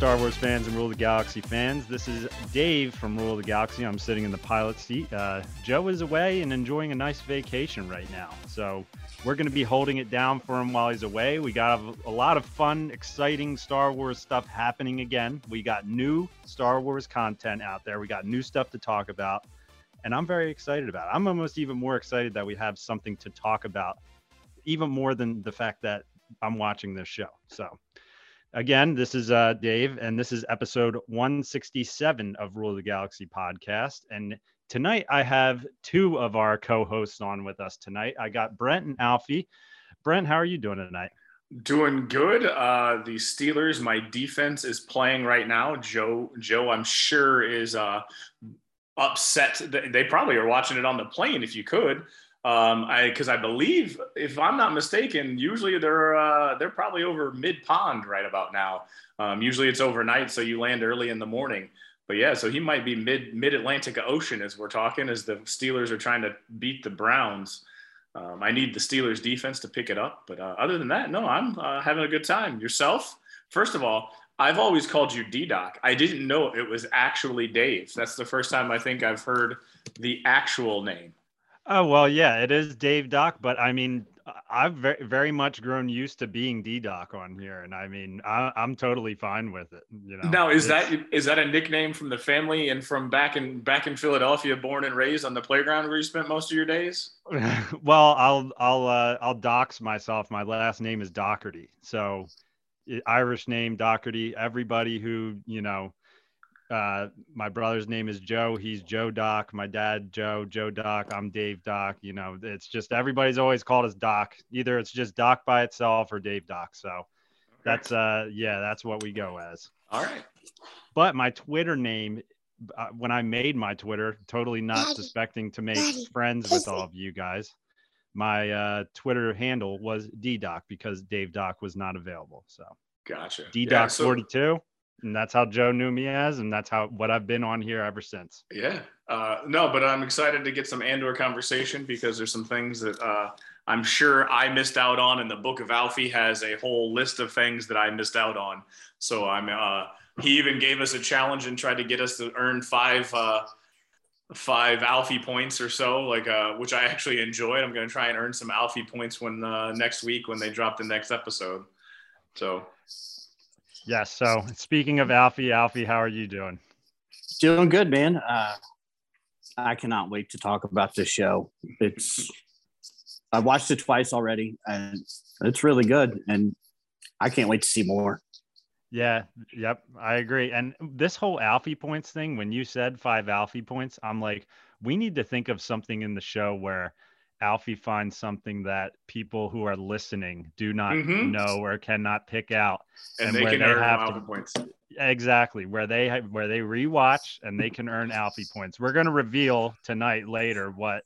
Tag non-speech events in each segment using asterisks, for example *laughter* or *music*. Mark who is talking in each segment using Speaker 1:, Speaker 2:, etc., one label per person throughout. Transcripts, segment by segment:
Speaker 1: Star Wars fans and Rule of the Galaxy fans. This is Dave from Rule of the Galaxy. I'm sitting in the pilot seat. Uh, Joe is away and enjoying a nice vacation right now. So we're going to be holding it down for him while he's away. We got a lot of fun, exciting Star Wars stuff happening again. We got new Star Wars content out there. We got new stuff to talk about. And I'm very excited about it. I'm almost even more excited that we have something to talk about, even more than the fact that I'm watching this show. So Again, this is uh, Dave, and this is episode 167 of Rule of the Galaxy podcast. And tonight I have two of our co hosts on with us tonight. I got Brent and Alfie. Brent, how are you doing tonight?
Speaker 2: Doing good. Uh, the Steelers, my defense is playing right now. Joe, Joe, I'm sure is uh, upset. They probably are watching it on the plane. If you could, um, I because I believe, if I'm not mistaken, usually they're uh, they're probably over mid pond right about now. Um, usually it's overnight, so you land early in the morning. But yeah, so he might be mid mid Atlantic Ocean as we're talking, as the Steelers are trying to beat the Browns. Um, I need the Steelers defense to pick it up, but uh, other than that, no, I'm uh, having a good time. Yourself, first of all, I've always called you D Doc. I didn't know it was actually Dave. That's the first time I think I've heard the actual name.
Speaker 1: Oh well, yeah, it is Dave Doc, but I mean, I've very, very much grown used to being D Doc on here, and I mean, I, am totally fine with it. You know.
Speaker 2: Now, is it's, that is that a nickname from the family and from back in back in Philadelphia, born and raised on the playground where you spent most of your days? *laughs*
Speaker 1: well, I'll I'll uh, I'll dox myself. My last name is Doherty, so Irish name Doherty. Everybody who you know uh, my brother's name is Joe. He's Joe Doc. My dad, Joe, Joe Doc. I'm Dave Doc. You know, it's just everybody's always called us Doc. Either it's just Doc by itself or Dave Doc. So that's, uh, yeah, that's what we go as.
Speaker 2: All right.
Speaker 1: But my Twitter name, uh, when I made my Twitter, totally not Daddy, suspecting to make Daddy, friends with all of you guys, my uh, Twitter handle was D Doc because Dave Doc was not available. So
Speaker 2: gotcha.
Speaker 1: D Doc yeah, so- 42 and that's how Joe knew me as, and that's how what I've been on here ever since.
Speaker 2: Yeah, uh, no, but I'm excited to get some Andor conversation because there's some things that uh, I'm sure I missed out on, and the Book of Alfie has a whole list of things that I missed out on. So I'm. Uh, he even gave us a challenge and tried to get us to earn five uh, five Alfie points or so, like uh, which I actually enjoyed. I'm going to try and earn some Alfie points when uh, next week when they drop the next episode. So
Speaker 1: Yes. So speaking of Alfie, Alfie, how are you doing?
Speaker 3: Doing good, man. Uh, I cannot wait to talk about this show. It's I watched it twice already, and it's really good, and I can't wait to see more.
Speaker 1: Yeah, yep, I agree. And this whole Alfie points thing, when you said five Alfie points, I'm like, we need to think of something in the show where Alfie finds something that people who are listening do not mm-hmm. know or cannot pick out,
Speaker 2: and, and they where can they earn have Alfie to, points.
Speaker 1: Exactly, where they have, where they rewatch and they can earn Alfie points. We're going to reveal tonight later what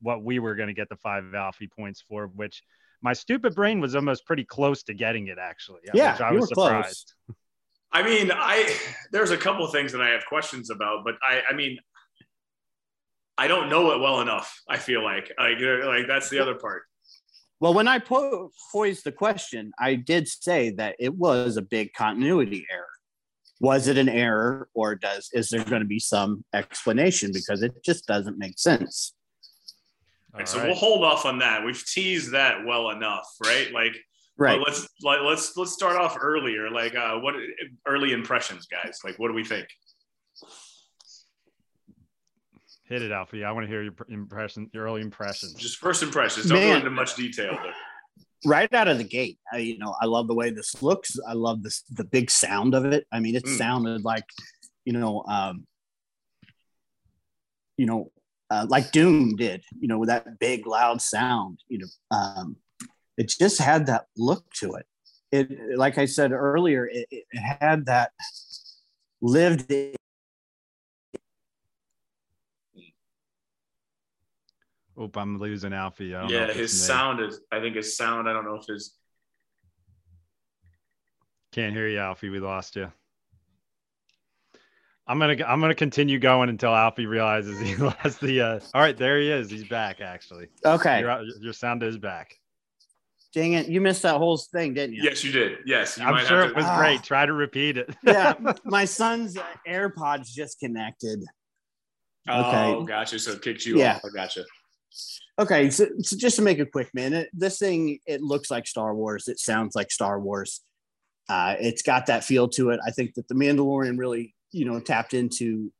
Speaker 1: what we were going to get the five Alfie points for, which my stupid brain was almost pretty close to getting it actually.
Speaker 3: Yeah,
Speaker 1: I was surprised.
Speaker 2: Close. I mean, I *sighs* there's a couple things that I have questions about, but I I mean, I don't know it well enough. I feel like like like that's the other part.
Speaker 3: Well, when I po- posed the question, I did say that it was a big continuity error. Was it an error, or does is there going to be some explanation because it just doesn't make sense?
Speaker 2: Right, so right. we'll hold off on that. We've teased that well enough, right? Like,
Speaker 3: right.
Speaker 2: let's like, let's let's start off earlier. Like, uh, what early impressions, guys? Like, what do we think?
Speaker 1: Hit it, Alfie. I want to hear your impression, your early impressions.
Speaker 2: Just first impressions. Don't Man. go into much detail. But.
Speaker 3: Right out of the gate, I, you know, I love the way this looks. I love this the big sound of it. I mean, it mm. sounded like, you know, um, you know, uh, like Doom did. You know, with that big loud sound. You know, um, it just had that look to it. It, like I said earlier, it, it had that lived
Speaker 1: Oop, I'm losing Alfie.
Speaker 2: yeah, his sound is. I think his sound. I don't know if his.
Speaker 1: Can't hear you, Alfie. We lost you. I'm gonna I'm gonna continue going until Alfie realizes he *laughs* lost the. Uh... All right, there he is. He's back. Actually.
Speaker 3: Okay.
Speaker 1: Your, your sound is back.
Speaker 3: Dang it! You missed that whole thing, didn't you?
Speaker 2: Yes, you did. Yes, you
Speaker 1: I'm
Speaker 2: might
Speaker 1: sure
Speaker 2: have
Speaker 1: it was
Speaker 3: Ah.
Speaker 1: great. Try to repeat it.
Speaker 3: yeah, *laughs* my son's AirPods just connected. okay.
Speaker 2: Oh, gotcha. So it kicked you
Speaker 3: Yeah.
Speaker 2: off. I gotcha.
Speaker 3: Okay, so, so just to make a quick minute, this thing it looks like Star Wars. It sounds like Star Wars. Uh, it's got that feel to it. I think that the Mandalorian really, you know, tapped into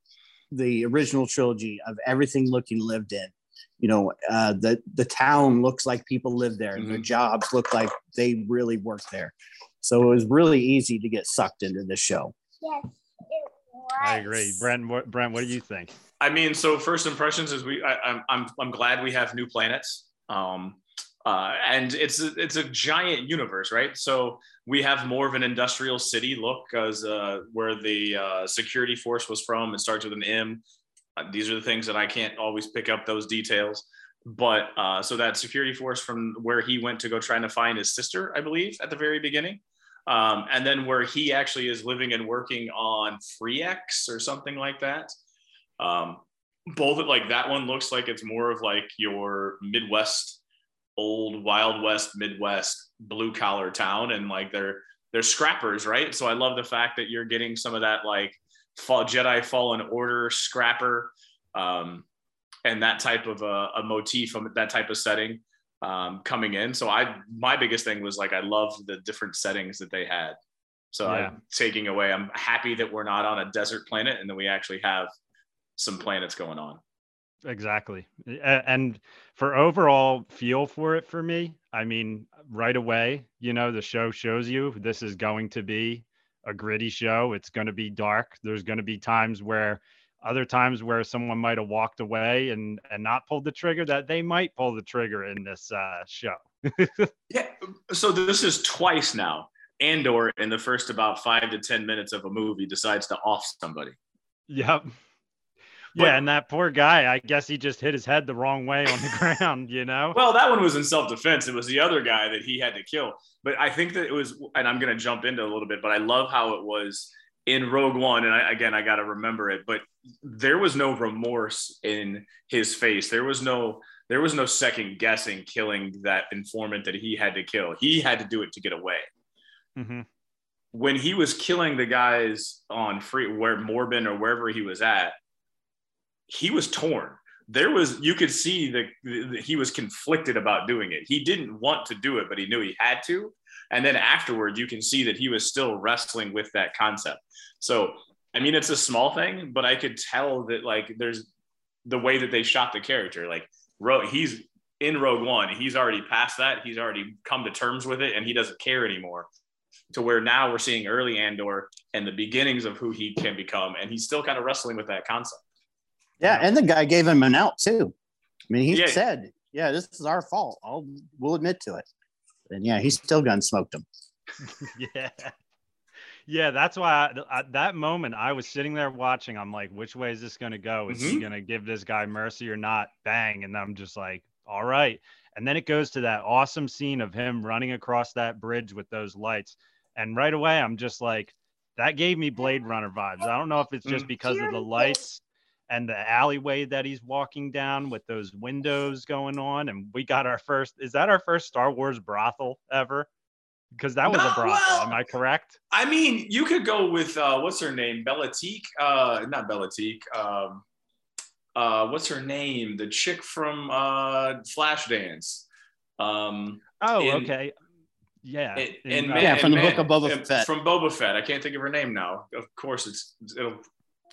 Speaker 3: the original trilogy of everything looking lived in. You know, uh, the the town looks like people live there. Their
Speaker 2: Mhm.
Speaker 3: jobs look like they really work there. So it was really easy to get sucked into the show.
Speaker 4: Yes, it was.
Speaker 1: I agree. Brent, what, Brent, what do you think?
Speaker 2: I mean, so first impressions is we. I, I'm I'm I'm glad we have new planets. Um, uh, and it's a, it's a giant universe, right? So we have more of an industrial city look, because uh, where the uh, security force was from. It starts with an M. Uh, these are the things that I can't always pick up those details. But uh, so that security force from where he went to go trying to find his sister, I believe, at the very beginning. Um, and then where he actually is living and working on Ferrix or something like that. Um, both like that one looks like it's more of like your Midwest, old Wild West, Midwest blue collar town, and like they're they're scrappers, right? So I love the fact that you're getting some of that like fall, Jedi Fallen Order scrapper, um, and that type of a, a motif from that type of setting um, coming in. So I my biggest thing was like I love the different settings that they had. So
Speaker 1: Yeah.
Speaker 2: I'm taking away. I'm happy that we're not on a desert planet and that we actually have some planets going on.
Speaker 1: Exactly. And for overall feel for it for me, I mean, right away, you know, the show shows you this is going to be a gritty show. It's going to be dark. There's going to be times where other times where someone might have walked away and and not pulled the trigger that they might pull the trigger in this uh, show. *laughs*
Speaker 2: Yeah. So this is twice now. Andor in the first about five to ten minutes of a movie decides to off somebody.
Speaker 1: Yep.
Speaker 2: But-
Speaker 1: yeah, and that poor guy, I guess he just hit his head the wrong way on the *laughs* ground, you know?
Speaker 2: Well, that one was in self defense. It was the other guy that he had to kill. But I think that it was, and I'm going to jump into a little bit, but I love how it was in Rogue One. And I, again, I got to remember it, but there was no remorse in his face. There was no, there was no second guessing killing that informant that he had to kill. He had to do it to get away.
Speaker 1: Mhm.
Speaker 2: When he was killing the guys on free, where Morbin or wherever he was at, he was torn there was you could see that he was conflicted about doing it he didn't want to do it but he knew he had to and then afterward you can see that he was still wrestling with that concept so i mean it's a small thing but i could tell that like there's the way that they shot the character like Ro- he's in rogue one he's already past that he's already come to terms with it and he doesn't care anymore to where now we're seeing early andor and the beginnings of who he can become and he's still kind of wrestling with that concept
Speaker 3: Yeah, and the guy gave him an out too. I mean, he
Speaker 2: Yeah.
Speaker 3: said, "Yeah, this is our fault. I'll we'll admit to it." And yeah, he still gun smoked him. *laughs*
Speaker 1: yeah yeah that's why I, at that moment i was sitting there watching i'm like which way is this going to go is he
Speaker 2: Mhm.
Speaker 1: going to give this guy mercy or not bang and i'm just like all right and then it goes to that awesome scene of him running across that bridge with those lights and right away i'm just like that gave me blade runner vibes i don't know if it's just
Speaker 2: Mm.
Speaker 1: because of the lights and the alleyway that he's walking down with those windows going on and we got our first is that our first star wars brothel ever because that was
Speaker 2: No,
Speaker 1: a brothel
Speaker 2: well-
Speaker 1: am i correct
Speaker 2: I mean, you could go with uh, what's her name, Bala-Tik. Uh, not Bala-Tik. Um, uh, what's her name? The chick from uh, Flashdance. Um,
Speaker 1: Oh,
Speaker 2: in-
Speaker 1: okay. Yeah.
Speaker 2: in,
Speaker 1: in,
Speaker 2: in
Speaker 1: uh,
Speaker 2: Man-
Speaker 3: Yeah, from the
Speaker 2: Man-
Speaker 3: book of Boba Fett.
Speaker 2: From Boba Fett. I can't think of her name now. Of course, it's it'll.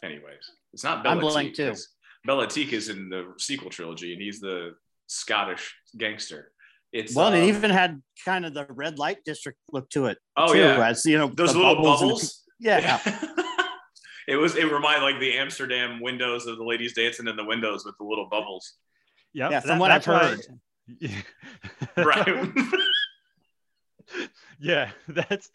Speaker 2: Anyways, it's not Bala-Tik.
Speaker 3: I'm blank too.
Speaker 2: It's- Bala-Tik is in the sequel trilogy, and he's the Scottish gangster. It's
Speaker 3: Well,
Speaker 2: um,
Speaker 3: it even had kind of the red light district look to it.
Speaker 2: oh
Speaker 3: too,
Speaker 2: yeah,
Speaker 3: as you know
Speaker 2: those little
Speaker 3: and-
Speaker 2: bubbles.
Speaker 3: yeah, *laughs*
Speaker 2: it was it reminded like the Amsterdam windows of the ladies dancing in the windows with the little bubbles.
Speaker 1: yep,
Speaker 3: yeah. From
Speaker 1: that-
Speaker 3: what I've *laughs* *laughs*
Speaker 1: that's why-
Speaker 2: Right.
Speaker 1: yeah, that's.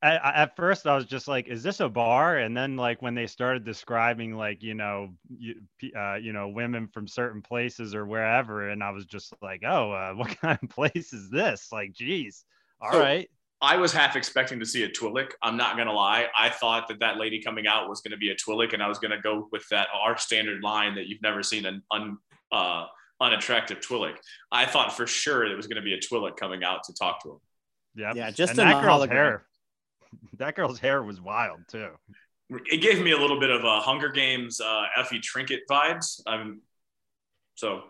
Speaker 1: I, I, at first, I was just like, "Is this a bar?" And then, like, when they started describing, like, you know, you, uh, you know, women from certain places or wherever, and I was just like, "Oh, uh, *laughs* what kind of place is this?" Like, geez, all
Speaker 2: So-
Speaker 1: right,
Speaker 2: I was half expecting to see a Twi'lek. I'm not gonna lie. I thought that that lady coming out was gonna be a Twi'lek, and I was gonna go with that our standard line that you've never seen an un, uh, unattractive Twi'lek. I thought for sure it was going to be a Twi'lek coming out to talk to him.
Speaker 1: Yep.
Speaker 3: Yeah, just
Speaker 1: and
Speaker 3: in
Speaker 1: that girl's
Speaker 3: hologram.
Speaker 1: hair. *laughs* That girl's hair was wild too.
Speaker 2: It gave me a little bit of a Hunger Games uh, Effie Trinket vibes. I'm so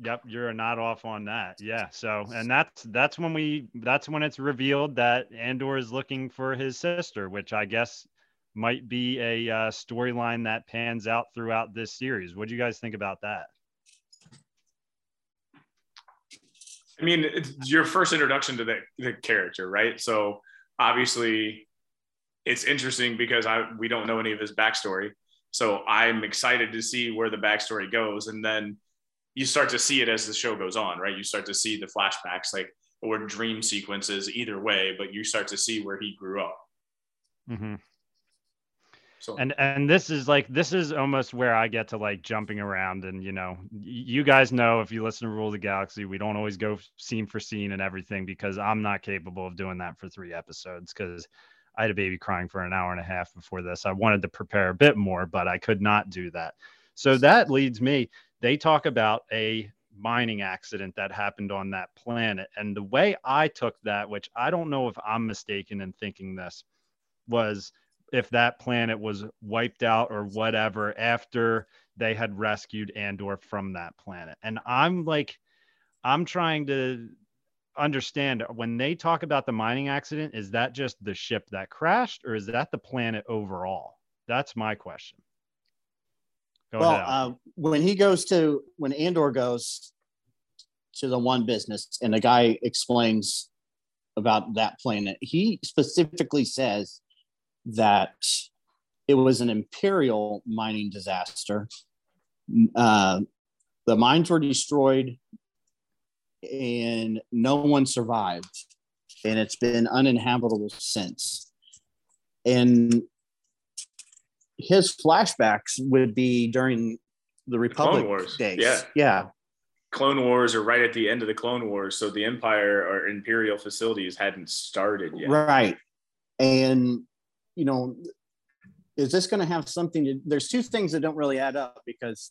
Speaker 1: Yep, you're not off on that. Yeah. So, and that's that's when we that's when it's revealed that Andor is looking for his sister, which I guess might be a uh, storyline that pans out throughout this series. What do you guys think about that?
Speaker 2: I mean, it's your first introduction to the, the character, right? So obviously, it's interesting because I we don't know any of his backstory. So I'm excited to see where the backstory goes, and then you start to see it as the show goes on, right? You start to see the flashbacks, like or dream sequences, either way. But you start to see where he grew up.
Speaker 1: Mm-hmm.
Speaker 2: So
Speaker 1: and and this is like this is almost where i get to like jumping around and you know you guys know if you listen to rule of the galaxy we don't always go scene for scene and everything because i'm not capable of doing that for three episodes because i had a baby crying for an hour and a half before this. I wanted to prepare a bit more but i could not do that. So that leads me they talk about a mining accident that happened on that planet. And the way i took that which i don't know if i'm mistaken in thinking this was if that planet was wiped out or whatever after they had rescued Andor from that planet. And I'm like, I'm trying to understand when they talk about the mining accident, is that just the ship that crashed or is that the planet overall? That's my question. Go
Speaker 3: well,
Speaker 1: ahead.
Speaker 3: Uh, when he goes to when Andor goes to the one business and the guy explains about that planet, he specifically says that it was an imperial mining disaster. Uh, the mines were destroyed and no one survived, and it's been uninhabitable since. And his flashbacks would be during the Republic
Speaker 2: Wars,
Speaker 3: days.
Speaker 2: yeah.
Speaker 3: yeah,
Speaker 2: Clone Wars are right at the end of the Clone Wars, so the Empire or Imperial facilities hadn't started yet.
Speaker 3: right. And you know, is this going to have something to? There's two things that don't really add up because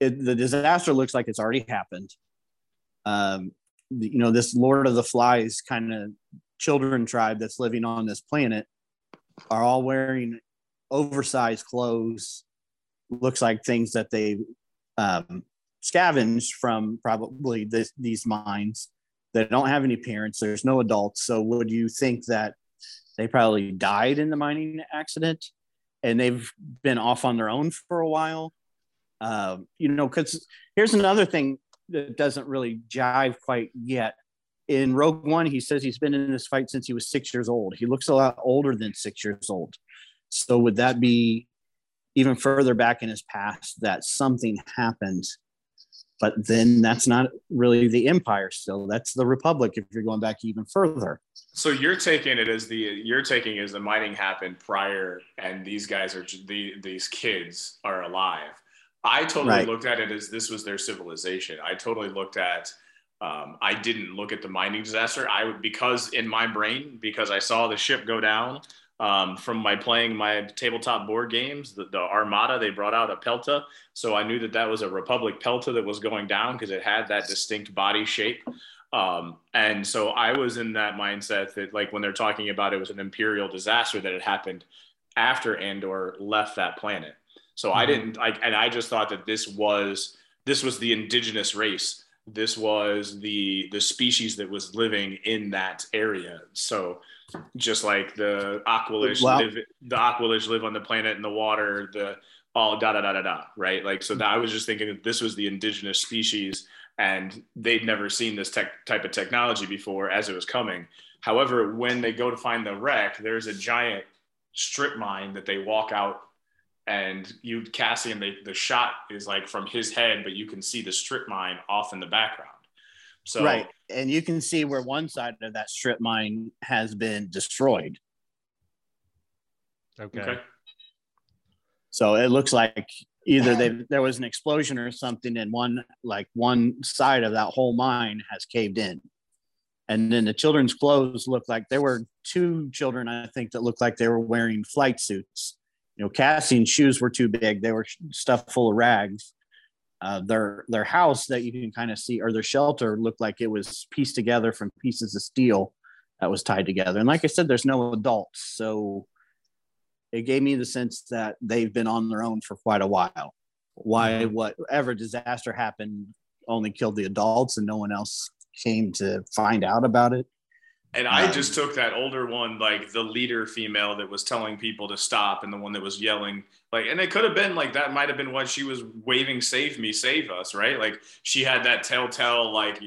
Speaker 3: it, the disaster looks like it's already happened. Um, you know, this Lord of the Flies kind of children tribe that's living on this planet are all wearing oversized clothes. Looks like things that they um, scavenged from probably this, these mines. They don't have any parents. There's no adults. So would you think that they probably died in the mining accident and they've been off on their own for a while? Um, you know, because here's another thing that doesn't really jive quite yet. In Rogue One, he says he's been in this fight since he was six years old. He looks a lot older than six years old. So would that be even further back in his past that something happened? But then that's not really the Empire still. That's the Republic if you're going back even further.
Speaker 2: So you're taking it as the you're taking it as the mining happened prior, and these guys are the these kids are alive. I totally
Speaker 3: Right.
Speaker 2: looked at it as this was their civilization. I totally looked at. Um, I didn't look at the mining disaster. I would because in my brain because I saw the ship go down um, from my playing my tabletop board games. The, the Armada they brought out a Pelta, so I knew that that was a Republic Pelta that was going down because it had that distinct body shape. Um, and so I was in that mindset that, like, when they're talking about it was an imperial disaster that had happened after Andor left that planet. So I
Speaker 1: Mhm.
Speaker 2: didn't like, and I just thought that this was this was the indigenous race. This was the the species that was living in that area. So just like the Aqualish
Speaker 3: Well-
Speaker 2: live, the Aqualish live on the planet in the water. The all da da da da da. Right. Like so. That I was just thinking that this was the indigenous species and they'd never seen this tech, type of technology before as it was coming. However, when they go to find the wreck, there's a giant strip mine that they walk out, and you Cassian, they, the shot is like from his head, but you can see the strip mine off in the background. So
Speaker 3: right. And you can see where one side of that strip mine has been destroyed.
Speaker 1: okay.
Speaker 2: okay,
Speaker 3: So it looks like either they, *laughs* there was an explosion or something, and one like one side of that whole mine has caved in. And then the children's clothes look like there were two children, I think, that looked like they were wearing flight suits. You know, Cassian's shoes were too big; they were stuffed full of rags. Uh, their their house that you can kind of see or their shelter looked like it was pieced together from pieces of steel that was tied together. And like i said there's no adults so it gave me the sense that they've been on their own for quite a while. Why
Speaker 2: Mm-hmm.
Speaker 3: whatever disaster happened only killed the adults and no one else came to find out about it.
Speaker 2: And I
Speaker 3: Um,
Speaker 2: just took that older one, like the leader female that was telling people to stop, and the one that was yelling, like, and it could have been like that might have been what she was waving, "Save me, save us!" Right? Like she had that telltale, like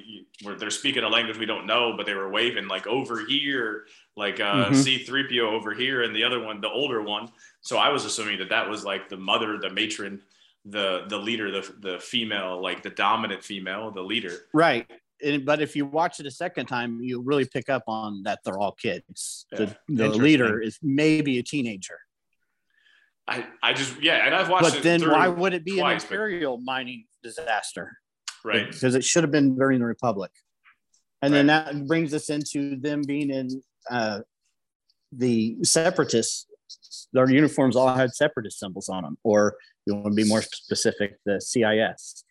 Speaker 2: where they're speaking a language we don't know, but they were waving like over here, like uh,
Speaker 3: Mhm.
Speaker 2: C-3PO over here, and the other one, the older one. So I was assuming that that was like the mother, the matron, the the leader, the the female, like the dominant female, the leader.
Speaker 3: right and, but if you watch it a second time you really pick up on that they're all kids
Speaker 2: Yeah.
Speaker 3: the, the leader is maybe a teenager
Speaker 2: I, I just yeah, and I've watched
Speaker 3: but then why would it be
Speaker 2: twice,
Speaker 3: an
Speaker 2: but-
Speaker 3: imperial mining disaster
Speaker 2: right?
Speaker 3: because it should have been during the republic and then that brings us into them being in uh, the separatists their uniforms all had separatist symbols on them or you want to be more specific the cis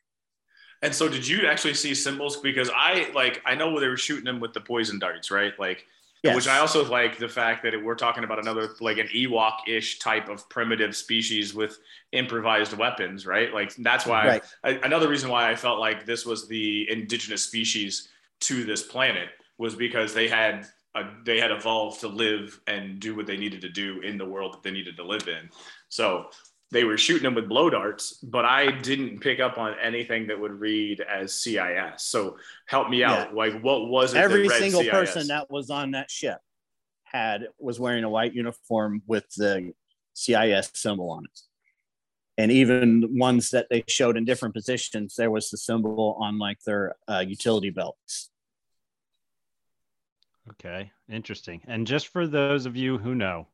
Speaker 2: And so, did you actually see symbols? Because I like, I know they were shooting them with the poison darts, right? Like,
Speaker 3: Yes.
Speaker 2: which I also like the fact that we're talking about another like an Ewok-ish type of primitive species with improvised weapons, right? Like that's why
Speaker 3: Right.
Speaker 2: I, another reason why I felt like this was the indigenous species to this planet was because they had a, they had evolved to live and do what they needed to do in the world that they needed to live in. So they were shooting them with blow darts, but I didn't pick up on anything that would read as CIS. So help me out. Like, what was it? that
Speaker 3: every
Speaker 2: read
Speaker 3: single
Speaker 2: CIS?
Speaker 3: person that was on that ship had was wearing a white uniform with the cis symbol on it and even ones that they showed in different positions there was the symbol on like their uh, utility belts
Speaker 1: Okay, interesting. And just for those of you who know,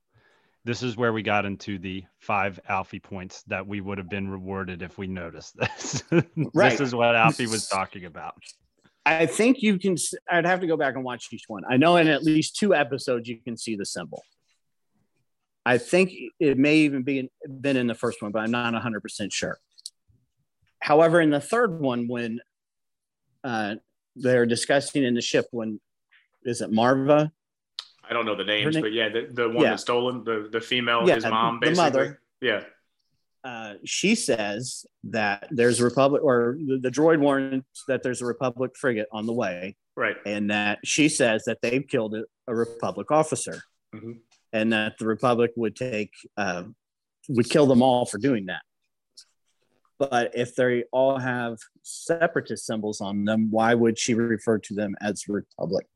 Speaker 1: this is where we got into the five Alfie points that we would have been rewarded if we noticed this. *laughs*
Speaker 3: Right.
Speaker 1: This is what Alfie was talking about.
Speaker 3: I think you can. I'd have to go back and watch each one. I know in at least two episodes you can see the symbol. I think it may even be been in the first one, but I'm not 100 percent sure. However, in the third one, when uh, they're discussing in the ship, when is it Maarva?
Speaker 2: I don't know the names,
Speaker 3: name-
Speaker 2: but yeah, the, the one
Speaker 3: Yeah.
Speaker 2: that's stolen, the the female,
Speaker 3: Yeah,
Speaker 2: his mom,
Speaker 3: the
Speaker 2: basically.
Speaker 3: mother.
Speaker 2: Yeah.
Speaker 3: Uh, she says that there's a republic, or the, the droid warns that there's a republic frigate on the way,
Speaker 2: Right.
Speaker 3: and that she says that they've killed a, a republic officer
Speaker 2: Mhm.
Speaker 3: and that the republic would take uh, would kill them all for doing that but if they all have separatist symbols on them why would she refer to them as republic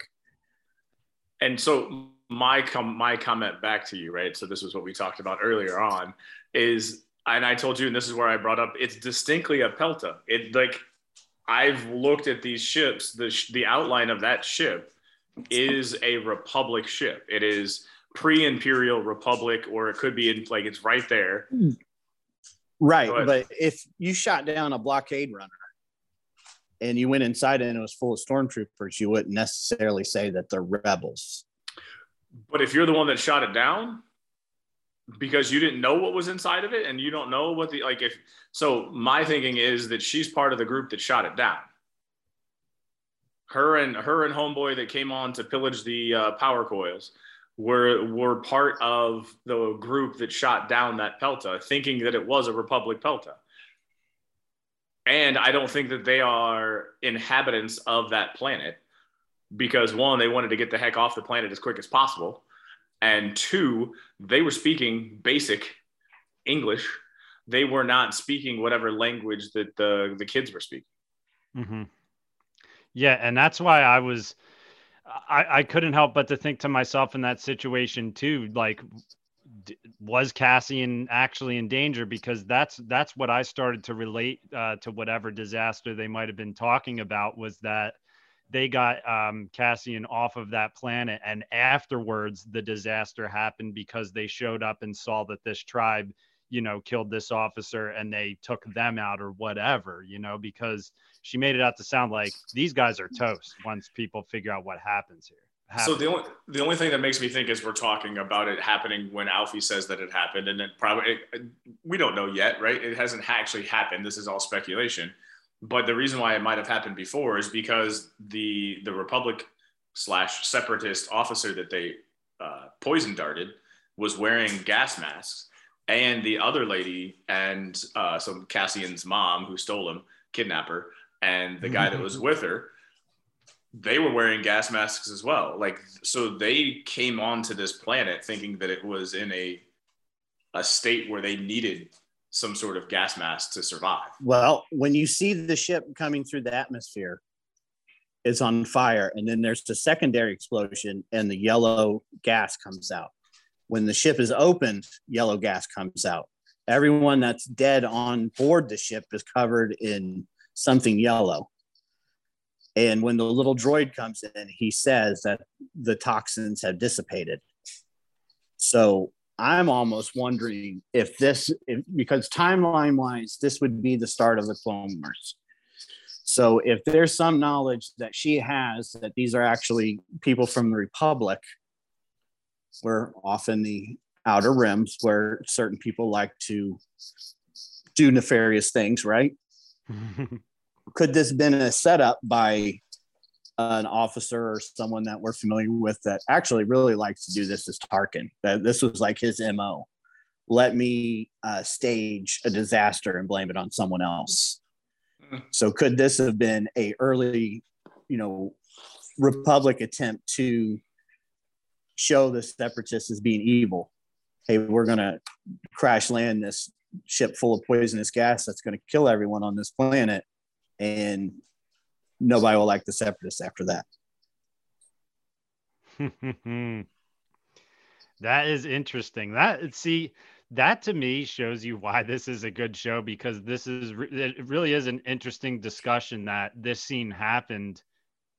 Speaker 2: And so my com- my comment back to you, right? So this is what we talked about earlier on, is and I told you, and this is where I brought up, it's distinctly a Pelta. It like I've looked at these ships. The sh- the outline of that ship is a Republic ship. It is pre-imperial Republic, or it could be in like it's right there. Hmm. right
Speaker 3: but if you shot down a blockade runner and you went inside and it was full of stormtroopers you wouldn't necessarily say that they're rebels
Speaker 2: But if you're the one that shot it down, because you didn't know what was inside of it, and you don't know what the like if so, my thinking is that she's part of the group that shot it down. Her and her and homeboy that came on to pillage the uh, power coils were were part of the group that shot down that Pelta, thinking that it was a Republic Pelta. And I don't think that they are inhabitants of that planet because one, they wanted to get the heck off the planet as quick as possible. And two, they were speaking basic English. They were not speaking whatever language that the, the kids were speaking.
Speaker 1: hmm Yeah, and that's why I was, I, I couldn't help but to think to myself in that situation too, like, was Cassian actually in danger? Because that's that's what I started to relate uh, to whatever disaster they might have been talking about was that they got um, Cassian off of that planet, and afterwards the disaster happened because they showed up and saw that this tribe, you know, killed this officer and they took them out or whatever, you know, because she made it out to sound like these guys are toast once people figure out what happens here
Speaker 2: So the only the only thing that makes me think is we're talking about it happening when Alfie says that it happened, and it probably it, we don't know yet, right? It hasn't actually happened. This is all speculation. But the reason why it might have happened before is because the the Republic slash separatist officer that they uh, poison darted was wearing gas masks, and the other lady and uh, so Cassian's mom who stole him, kidnapper, and the guy that was *laughs* with her they were wearing gas masks as well. Like so they came onto this planet thinking that it was in a a state where they needed some sort of gas mask to survive.
Speaker 3: Well, when you see the ship coming through the atmosphere, it's on fire, and then there's the secondary explosion, and the yellow gas comes out. When the ship is opened, yellow gas comes out. Everyone that's dead on board the ship is covered in something yellow. And when the little droid comes in, he says that the toxins have dissipated. So I'm almost wondering if this, if, because timeline wise, this would be the start of the Clone Wars. So if there's some knowledge that she has that these are actually people from the Republic, we're off in the outer rims where certain people like to do nefarious things, right? *laughs* could this been a setup by an officer or someone that we're familiar with that actually really likes to do this as Tarkin? That this was like his mo. Let me uh, stage a disaster and blame it on someone else. Mm. So could this have been a early, you know, Republic attempt to show the separatists as being evil? Hey, we're gonna crash land this ship full of poisonous gas that's going to kill everyone on this planet and nobody will like the separatists after that. *laughs*
Speaker 1: that is interesting. That see that to me shows you why this is a good show because this is it really is an interesting discussion that this scene happened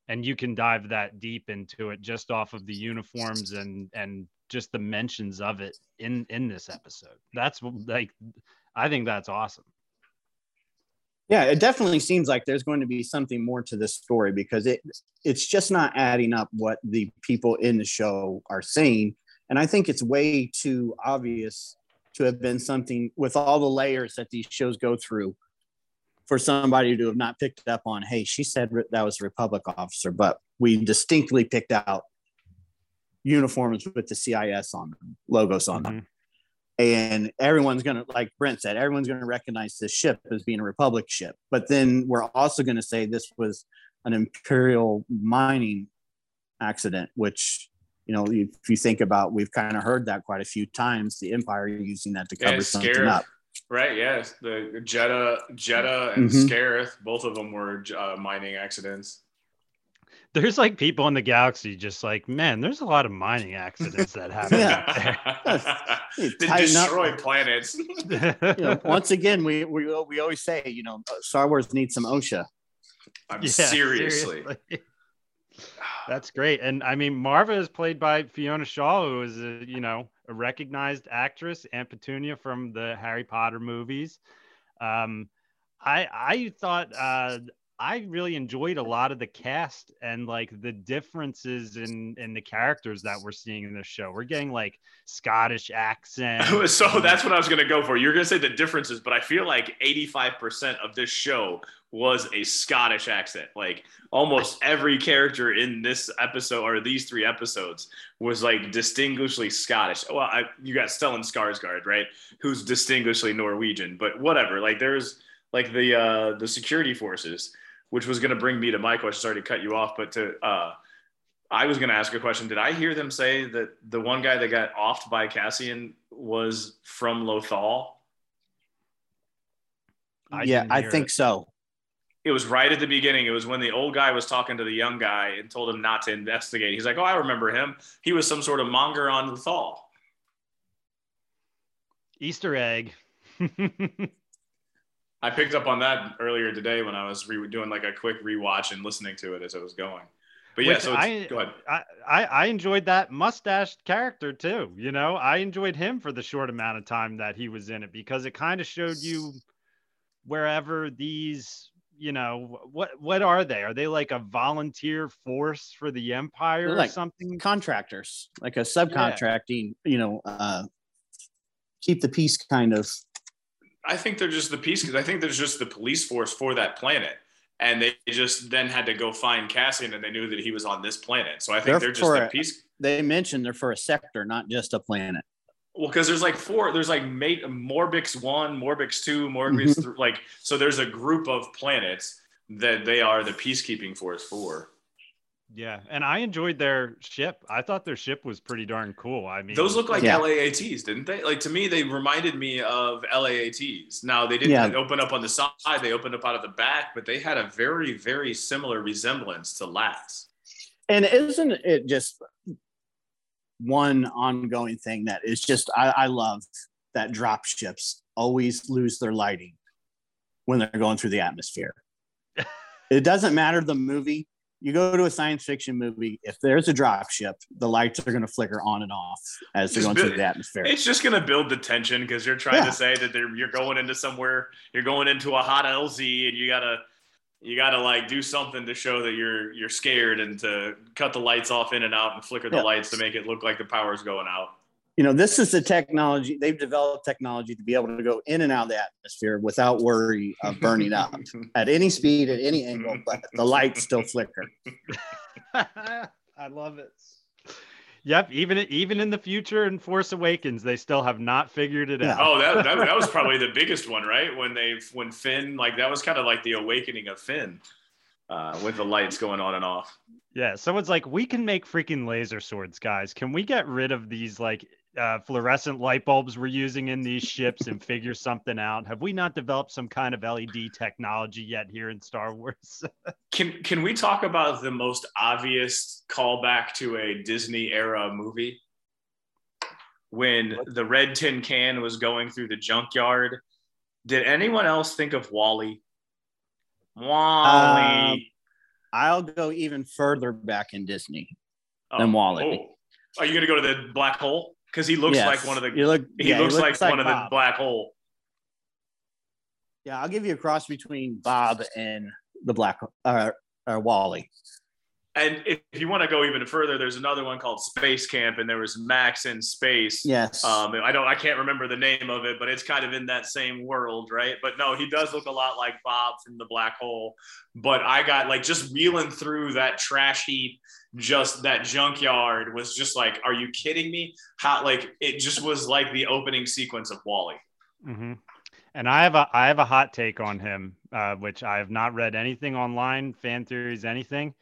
Speaker 1: and you can dive that deep into it just off of the uniforms and and just the mentions of it in in this episode. That's like I think that's awesome.
Speaker 3: Yeah, it definitely seems like there's going to be something more to this story because it it's just not adding up what the people in the show are saying. And I think it's way too obvious to have been something with all the layers that these shows go through for somebody to have not picked up on, hey, she said that was a Republic officer, but we distinctly picked out uniforms with the CIS on them, logos on them. Mm-hmm. And everyone's going to like brent said everyone's going to recognize this ship as being a republic ship. But then we're also going to say this was an imperial mining accident which you know if you think about we've kind of heard that quite a few times the empire using that to cover yeah, something Scarif, up.
Speaker 2: Right yes the jedha jedha and mm-hmm. scarif both of them were uh, mining accidents
Speaker 1: there's like people in the galaxy just like, man, there's a lot of mining accidents that *laughs* happen.
Speaker 2: yeah. *laughs* destroy up. planets. *laughs*
Speaker 3: you know, once again, we, we we always say, you know, Star Wars needs some OSHA.
Speaker 2: I'm yeah, seriously. seriously. *sighs*
Speaker 1: That's great. And I mean, Maarva is played by Fiona Shaw, who is a, you know, a recognized actress, and Petunia from the Harry Potter movies. Um, I I thought uh, I really enjoyed a lot of the cast and like the differences in in the characters that we're seeing in this show. We're getting like Scottish accent. *laughs*
Speaker 2: so that's what I was gonna go for. You're gonna say the differences, but I feel like 85% of this show was a Scottish accent. Like almost every character in this episode or these three episodes was like distinguishedly Scottish. Well, I, you got Stellan Skarsgård, right? Who's distinguishedly Norwegian, but whatever. Like there's like the uh the security forces which was going to bring me to my question. Sorry to cut you off, but to uh, I was going to ask a question. Did I hear them say that the one guy that got offed by Cassian was from Lothal?
Speaker 3: I yeah, I think it. so.
Speaker 2: It was right at the beginning. It was when the old guy was talking to the young guy and told him not to investigate. He's like, "Oh, I remember him. He was some sort of monger on Lothal."
Speaker 1: Easter egg. *laughs*
Speaker 2: I picked up on that earlier today when I was re- doing like a quick rewatch and listening to it as it was going. But yeah, Which so I, go ahead.
Speaker 1: I, I enjoyed that mustached character too. You know, I enjoyed him for the short amount of time that he was in it because it kind of showed you wherever these you know, what what are they? Are they like a volunteer force for the Empire
Speaker 3: They're
Speaker 1: or
Speaker 3: like
Speaker 1: something?
Speaker 3: Contractors, like a subcontracting, you know, uh, keep the peace kind of.
Speaker 2: I think they're just the peace because I think there's just the police force for that planet. And they just then had to go find Cassian and they knew that he was on this planet. So I think
Speaker 3: They're
Speaker 2: they're, just the
Speaker 3: a-
Speaker 2: peace.
Speaker 3: They mentioned they're for a sector, not just a planet.
Speaker 2: Well, because there's like four, there's like mate Morbix one, Morbix two, Morbix
Speaker 3: Mm-hmm.
Speaker 2: three, like so. There's a group of planets that they are the peacekeeping force for.
Speaker 1: Yeah, and I enjoyed their ship. I thought their ship was pretty darn cool. I mean,
Speaker 2: Those look like
Speaker 3: Yeah.
Speaker 2: LAATs, didn't they? Like to me, they reminded me of LAATs. Now they didn't
Speaker 3: Yeah.
Speaker 2: open up on the side; they opened up out of the back, but they had a very, very similar resemblance to LAATs.
Speaker 3: And isn't it just one ongoing thing that is just I, I love that drop ships always lose their lighting when they're going through the atmosphere. *laughs* it doesn't matter the movie. You go to a science fiction movie, if there's a drop ship, the lights are going to flicker on and off as they're going
Speaker 2: build-
Speaker 3: through the atmosphere.
Speaker 2: It's just going to build the tension because you're trying
Speaker 3: Yeah.
Speaker 2: to say that they're, you're going into somewhere, you're going into a hot LZ, and you gotta you gotta like do something to show that you're you're scared and to cut the lights off in and out and flicker the
Speaker 3: Yeah.
Speaker 2: lights to make it look like the power's going out.
Speaker 3: You know, this is the technology they've developed technology to be able to go in and out of the atmosphere without worry of burning up *laughs* at any speed, at any angle, but the lights still flicker. *laughs*
Speaker 1: I love it. Yep, even even in the future in Force Awakens, they still have not figured it out.
Speaker 2: Oh, that, that that was *laughs* probably the biggest one, right? When they when Finn like that was kind of like the awakening of Finn. Uh, with the lights going on and off.
Speaker 1: Yeah, someone's like, we can make freaking laser swords, guys. Can we get rid of these like uh, fluorescent light bulbs we're using in these ships and figure something out? Have we not developed some kind of LED technology yet here in Star Wars? *laughs*
Speaker 2: Can can we talk about the most obvious callback to a Disney era movie? When the red tin can was going through the junkyard, did anyone else think of WALL-E? WALL-E.
Speaker 3: I'll go even further back in Disney.
Speaker 2: Oh,
Speaker 3: than WALL-E.
Speaker 2: oh. Are you gonna go to the black hole? Because he looks
Speaker 3: Yes.
Speaker 2: like one of the
Speaker 3: look,
Speaker 2: he
Speaker 3: yeah,
Speaker 2: looks like, one of the black hole.
Speaker 3: Yeah, I'll give you a cross between Bob and the Black uh, uh, WALL-E.
Speaker 2: And if you want to go even further, there's another one called Space Camp, and there was Max in space.
Speaker 3: Yes.
Speaker 2: Um, I don't, I can't remember the name of it, but it's kind of in that same world, right? But no, he does look a lot like Bob from the Black Hole. But I got like just wheeling through that trash heap, just that junkyard was just like, are you kidding me? How like it just was like the opening sequence of WALL-E.
Speaker 1: hmm And I have a I have a hot take on him, uh, which I have not read anything online, fan theories, anything.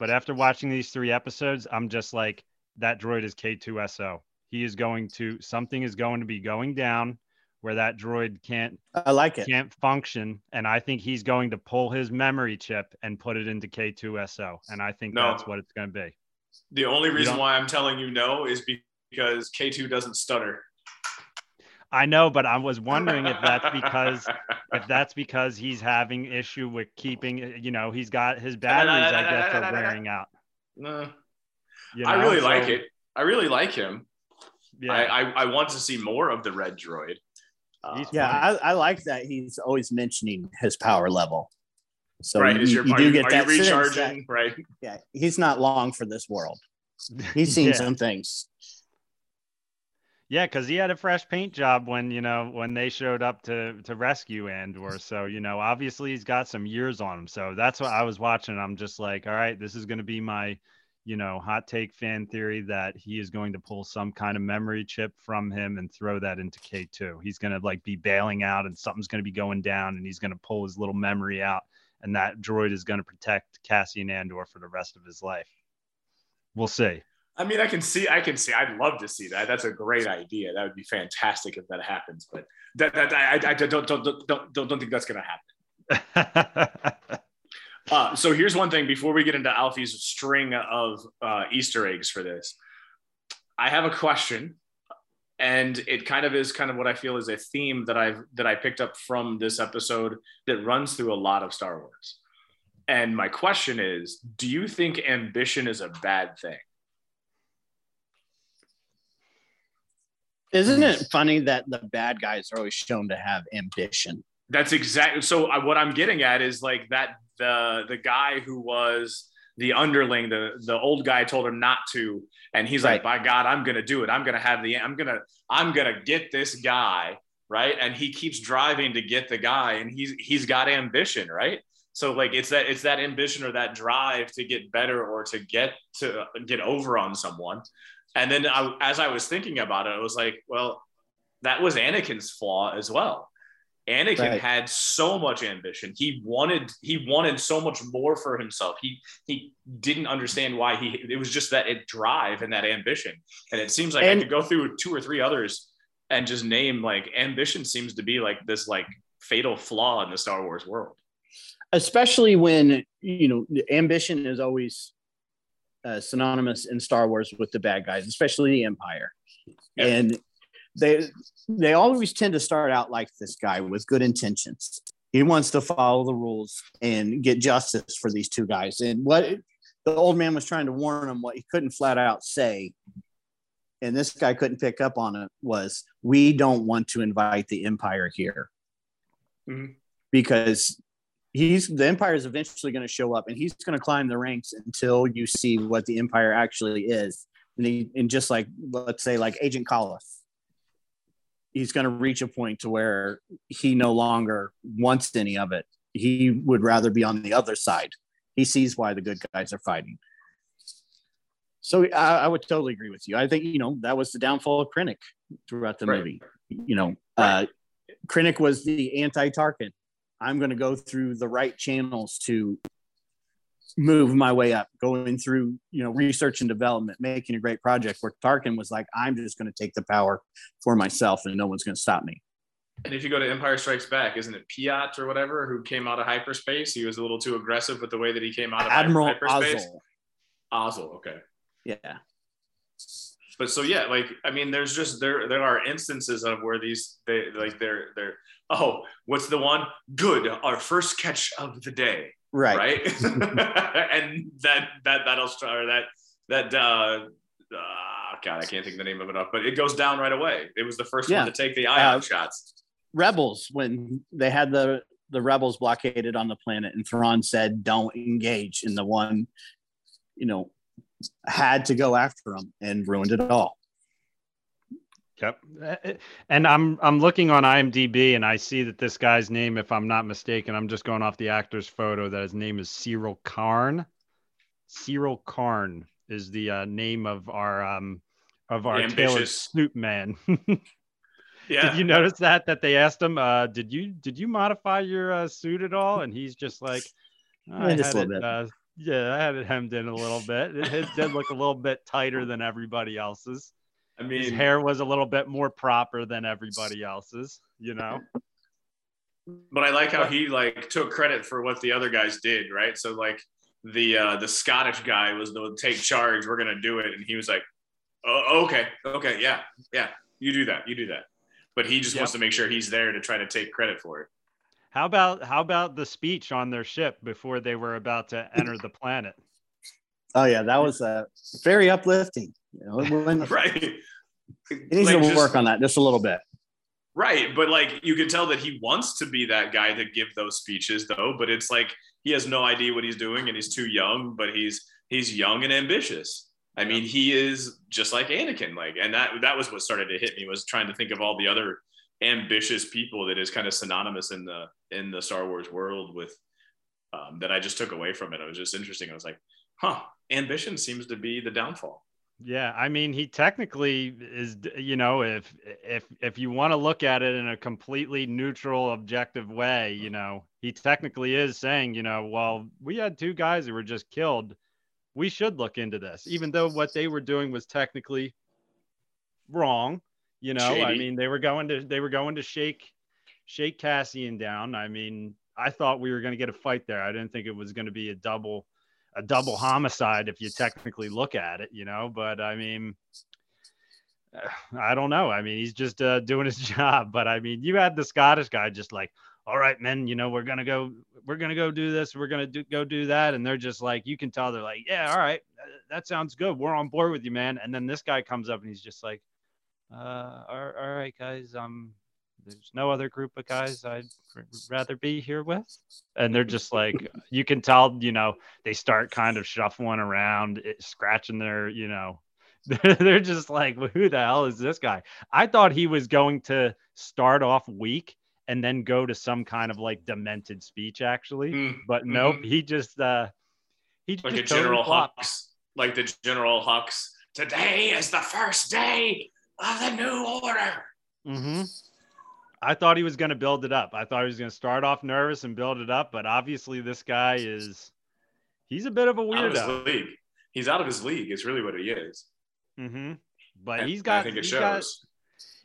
Speaker 1: But after watching these three episodes, I'm just like, that droid is K-2SO. He is going to something is going to be going down where that droid can't
Speaker 3: I like it.
Speaker 1: can't function, and I think he's going to pull his memory chip and put it into K-2SO, and I think
Speaker 2: No.
Speaker 1: that's what it's going to be.
Speaker 2: The only reason why I'm telling you no is because K2 doesn't stutter.
Speaker 1: I know, but I was wondering if that's because *laughs* if that's because he's having issue with keeping, you know, he's got his batteries, I guess, are wearing out.
Speaker 2: No.
Speaker 1: You
Speaker 2: I really
Speaker 1: So,
Speaker 2: like it. I really like him.
Speaker 1: Yeah,
Speaker 2: I, I, I want to see more of the red droid. Uh,
Speaker 3: Yeah. I, I like that he's always mentioning his power level. So
Speaker 2: right.
Speaker 3: you,
Speaker 2: your,
Speaker 3: you do
Speaker 2: you,
Speaker 3: get
Speaker 2: are
Speaker 3: that
Speaker 2: you recharging?
Speaker 3: that,
Speaker 2: right.
Speaker 3: yeah, he's not long for this world. He's *laughs* seen
Speaker 1: yeah.
Speaker 3: some things.
Speaker 1: Yeah, because he had a fresh paint job when you know when they showed up to to rescue Andor. So you know, obviously he's got some years on him. So that's what I was watching. I'm just like, all right, this is going to be my, you know, hot take fan theory that he is going to pull some kind of memory chip from him and throw that into K2. He's going to like be bailing out and something's going to be going down and he's going to pull his little memory out and that droid is going to protect Cassian Andor for the rest of his life. We'll see.
Speaker 2: I mean, I can see, I can see, I'd love to see that. That's a great idea. That would be fantastic if that happens. But that, that I, I, don't, don't, don't, don't, don't think that's going to happen. *laughs* Uh, so here's one thing before we get into Alfie's string of uh, Easter eggs for this. I have a question, and it kind of is kind of what I feel is a theme that I've that I picked up from this episode that runs through a lot of Star Wars. And my question is, do you think ambition is a bad thing?
Speaker 3: Isn't it funny that the bad guys are always shown to have ambition?
Speaker 2: That's exactly so. I, what I'm getting at is like that the the guy who was the underling, the the old guy told him not to, and he's like, "By God, I'm gonna do it. I'm gonna have the. I'm gonna I'm gonna get this guy." Right, and he keeps driving to get the guy, and he's he's got ambition, right? So like it's that it's that ambition or that drive to get better or to get to uh, get over on someone. And then I, as I was thinking about it, I was like, well, that was Anakin's flaw as well. Anakin right. had so much ambition. He wanted he wanted so much more for himself. He he didn't understand why he it was just that it drive and that ambition. And it seems like and, I could go through two or three others and just name like ambition seems to be like this like fatal flaw in the Star Wars world.
Speaker 3: Especially when you know ambition is always uh, synonymous in Star Wars with the bad guys, especially the Empire. And they they always tend to start out like this guy with good intentions. He wants to follow the rules and get justice for these two guys. And what the old man was trying to warn him, what he couldn't flat out say, and this guy couldn't pick up on it, was we don't want to invite the Empire here. Mm-hmm. Because he's the empire is eventually going to show up and he's going to climb the ranks until you see what the empire actually is and, he, and just like let's say like agent Kallus he's going to reach a point to where he no longer wants any of it. He would rather be on the other side. He sees why the good guys are fighting. So I, I would totally agree with you. I think you know that was the downfall of Krennic throughout the right. movie. You know, right. uh, Krennic was the anti-Tarkin. I'm going to go through the right channels to move my way up, going through, you know, research and development, making a great project where Tarkin was like, I'm just going to take the power for myself and no one's going to stop me.
Speaker 2: And if you go to Empire Strikes Back, isn't it Piett or whatever who came out of hyperspace? He was a little too aggressive with the way that he came out of
Speaker 3: Admiral
Speaker 2: hyperspace. Ozzel. Ozzel, okay.
Speaker 3: Yeah.
Speaker 2: But so yeah, like I mean, there's just there there are instances of where these they like they're they're oh, what's the one? Good, our first catch of the day.
Speaker 3: Right.
Speaker 2: Right? *laughs* *laughs* And that that that'll start that that uh, uh god i can't think the name of it up but it goes down right away. It was the first yeah. one to take the ion uh, shots.
Speaker 3: Rebels when they had the the rebels blockaded on the planet and Thrawn said don't engage in the one you know had to go after him and ruined it all
Speaker 1: Yep. And I'm I'm looking on IMDb and I see that this guy's name, if I'm not mistaken, I'm just going off the actor's photo that his name is Syril Karn. Syril Karn is the uh, name of our um of our Taylor Snoop man. *laughs* yeah. Did you notice that that they asked him, uh, did you did you modify your uh, suit at all? And he's just like, I
Speaker 3: just had it,
Speaker 1: uh, yeah, I had it hemmed in a little bit. It, it did look a little bit tighter than everybody else's. I mean, his hair was a little bit more proper than everybody else's, you know.
Speaker 2: But I like how he like took credit for what the other guys did, right? So like the uh, the Scottish guy was the take charge. We're gonna do it, and he was like, oh, "Okay, okay, yeah, yeah, you do that, you do that." But he just yep. wants to make sure he's there to try to take credit for it.
Speaker 1: How about how about the speech on their ship before they were about to enter the planet?
Speaker 3: Oh yeah, that was uh, very uplifting. You know, when, *laughs*
Speaker 2: right.
Speaker 3: He needs like to just, work on that just a little bit.
Speaker 2: Right. But like you can tell that he wants to be that guy to give those speeches though, but it's like he has no idea what he's doing and he's too young, but he's he's young and ambitious. I mean, he is just like Anakin, like, and that that was what started to hit me was trying to think of all the other ambitious people that is kind of synonymous in the in the Star Wars world with um, that I just took away from it. It was just interesting. I was like, huh, ambition seems to be the downfall.
Speaker 1: Yeah, I mean, he technically is, you know, if if if you want to look at it in a completely neutral, objective way, you know, he technically is saying, you know, well, we had two guys who were just killed. We should look into this, even though what they were doing was technically wrong. You know, Shady. I mean, they were going to they were going to shake shake Cassian down. I mean, I thought we were going to get a fight there. I didn't think it was going to be a double a double homicide if you technically look at it, you know. But I mean, *sighs* I don't know. I mean, he's just uh, doing his *laughs* job. But I mean, you had the Scottish guy just like, all right, men, you know, we're gonna go, we're gonna go do this, we're gonna do, go do that, and they're just like, you can tell they're like, yeah, all right, that sounds good, we're on board with you, man. And then this guy comes up and he's just like, uh, all, all right, guys, um, there's no other group of guys I'd rather be here with. And they're just like, you can tell, you know, they start kind of shuffling around, it, scratching their, you know, *laughs* they're just like, well, who the hell is this guy? I thought he was going to start off weak and then go to some kind of like demented speech, actually.
Speaker 2: Mm,
Speaker 1: But nope,
Speaker 2: mhm.
Speaker 1: he just, uh, he
Speaker 2: like
Speaker 1: just
Speaker 2: a General
Speaker 1: flopped.
Speaker 2: Hux, like the General Hux. Today is the first day of the new order.
Speaker 1: Mm-hmm. I thought he was going to build it up. I thought he was going to start off nervous and build it up, but obviously this guy is he's a bit of a
Speaker 2: Out of his
Speaker 1: weirdo.
Speaker 2: league. He's out of his league. It's really what he is.
Speaker 1: Mm-hmm. But
Speaker 2: And
Speaker 1: he's
Speaker 2: I
Speaker 1: got
Speaker 2: think it
Speaker 1: he's got
Speaker 2: shows.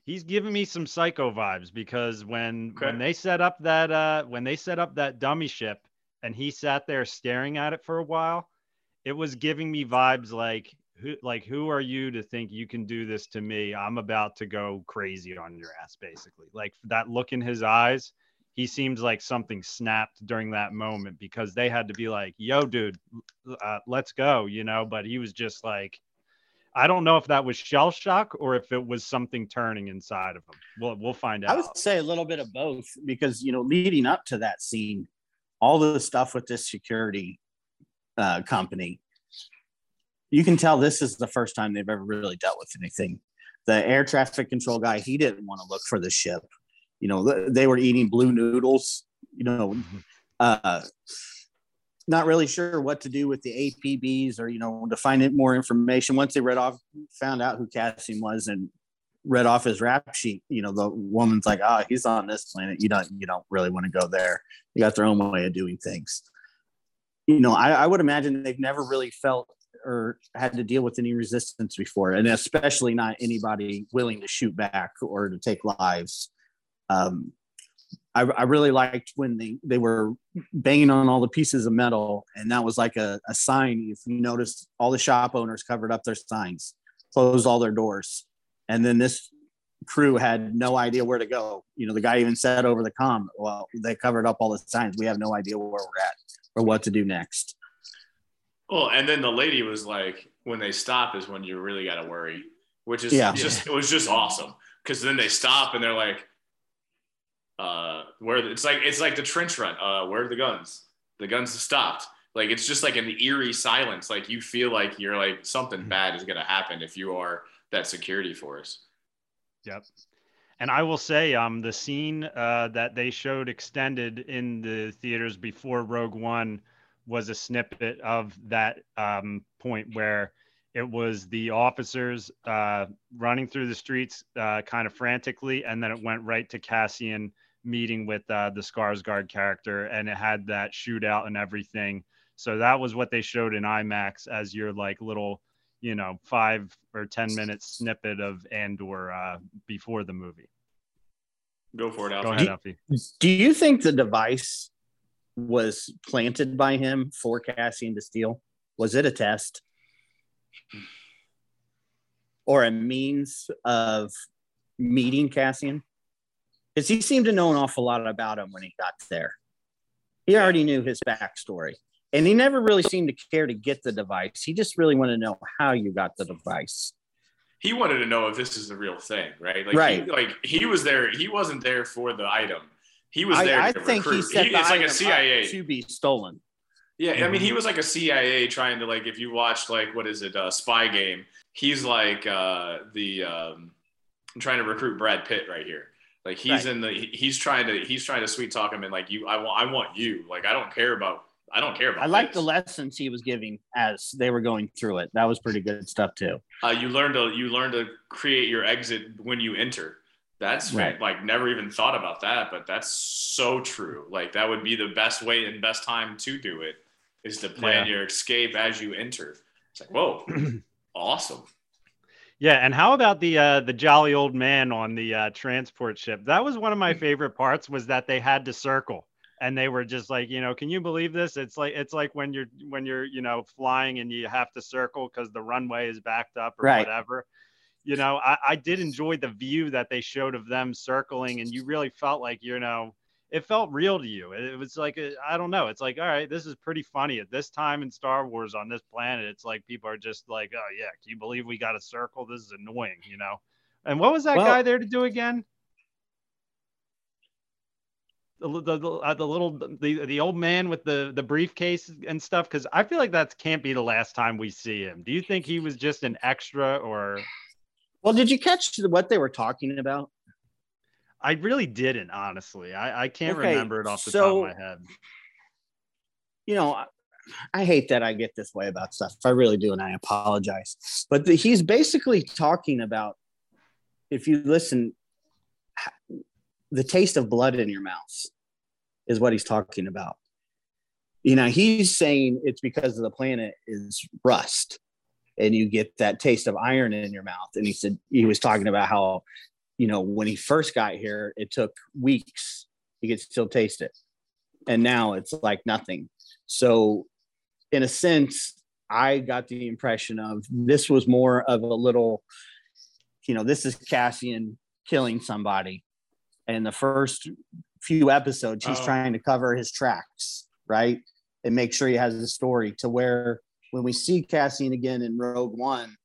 Speaker 1: he's giving me some psycho vibes because when
Speaker 2: Okay.
Speaker 1: when they set up that uh when they set up that dummy ship and he sat there staring at it for a while, it was giving me vibes like who like who are you to think you can do this to me? I'm about to go crazy on your ass basically. Like that look in his eyes, he seems like something snapped during that moment because they had to be like, "Yo dude, uh, let's go," you know, but he was just like I don't know if that was shell shock or if it was something turning inside of him. We'll we'll find out.
Speaker 3: I would say a little bit of both because you know, leading up to that scene, all the stuff with this security uh, company, you can tell this is the first time they've ever really dealt with anything. The air traffic control guy, he didn't want to look for the ship. You know, they were eating blue noodles. You know, uh, not really sure what to do with the APBs or you know to find out more information. Once they read off, found out who Cassian was and read off his rap sheet, you know, the woman's like, "Ah, he's on this planet. You don't, you don't really want to go there. You got their own way of doing things." You know, I, I would imagine they've never really felt or had to deal with any resistance before, and especially not anybody willing to shoot back or to take lives. Um, I, I really liked when they, they were banging on all the pieces of metal, and that was like a, a sign. If you noticed, all the shop owners covered up their signs, closed all their doors, and then this crew had no idea where to go. You know, the guy even said over the com, "Well, they covered up all the signs. We have no idea where we're at or what to do next."
Speaker 2: Well, and then the lady was like, when they stop is when you really got to worry, which is
Speaker 3: Yeah.
Speaker 2: just, it was just awesome. Cause then they stop and they're like, uh, where it's like, it's like the trench run. Uh, where are the guns? The guns have stopped. Like, it's just like an eerie silence. Like you feel like you're like something bad is going to happen if you are that security force.
Speaker 1: Yep. And I will say, um, the scene uh, that they showed extended in the theaters before Rogue One was a snippet of that um, point where it was the officers uh, running through the streets uh, kind of frantically, and then it went right to Cassian meeting with uh, the Skarsgård character, and it had that shootout and everything. So that was what they showed in IMAX as your like little, you know, five or ten minute snippet of Andor uh, before the movie.
Speaker 2: Go for it,
Speaker 1: Go ahead, Alfie.
Speaker 3: Do you think the device was planted by him for Cassian to steal? Was it a test? Or a means of meeting Cassian? Because he seemed to know an awful lot about him when he got there. He already knew his backstory. And he never really seemed to care to get the device. He just really wanted to know how you got the device.
Speaker 2: he wanted to know if this is the real thing, right? Like,
Speaker 3: Right.
Speaker 2: He, like he was there. He wasn't there for the item. He was there
Speaker 3: I, I think
Speaker 2: recruit.
Speaker 3: he set the
Speaker 2: it's like a CIA.
Speaker 3: to be stolen.
Speaker 2: Yeah, I mean,
Speaker 1: Mhm.
Speaker 2: he was like a CIA trying to like. If you watched like what is it, uh, Spy Game? He's like uh, the um, trying to recruit Brad Pitt right here. Like he's
Speaker 3: Right.
Speaker 2: in the. He's trying to. He's trying to sweet talk him and like you. I want. I want you. Like I don't care about. I don't care about.
Speaker 3: I like the lessons he was giving as they were going through it. That was pretty good stuff too.
Speaker 2: uh, you learn to you learn to create your exit when you enter. That's
Speaker 3: Right.
Speaker 2: like never even thought about that, but that's so true. Like that would be the best way and best time to do it is to plan your escape as you enter. It's like whoa, *clears throat* awesome.
Speaker 1: Yeah, and how about the uh, the jolly old man on the uh, transport ship? That was one of my favorite parts. Was that they had to circle, and they were just like, you know, can you believe this? It's like it's like when you're when you're you know flying and you have to circle because the runway is backed up or
Speaker 3: Right.
Speaker 1: whatever. You know, I, I did enjoy the view that they showed of them circling, and you really felt like you know it felt real to you. It, was like I I don't know. It's like all right, this is pretty funny at this time in Star Wars on this planet. It's like people are just like, oh yeah, can you believe we got a circle? This is annoying, you know. And what was that
Speaker 3: Well-
Speaker 1: guy there to do again? the the, uh, the little the the old man with the the briefcase and stuff? Because I feel like that can't be the last time we see him. Do you think he was just an extra, or
Speaker 3: Well, did you catch what they were talking about?
Speaker 1: I really didn't, honestly. I I can't
Speaker 3: Okay,
Speaker 1: remember it off the
Speaker 3: so-
Speaker 1: top of my head.
Speaker 3: You know, I, I hate that I get this way about stuff. I really do, and I apologize. But the, he's basically talking about if you listen, the taste of blood in your mouth is what he's talking about. You know, he's saying it's because of the planet is rust, and you get that taste of iron in your mouth. And he said he was talking about how, you know, when he first got here, it took weeks. He could still taste it, and now it's like nothing. So, in a sense, I got the impression of this was more of a little, you know, this is Cassian killing somebody. And the first few episodes, he's
Speaker 2: Oh.
Speaker 3: trying to cover his tracks, right? And make sure he has a story to where when we see Cassian again in Rogue One,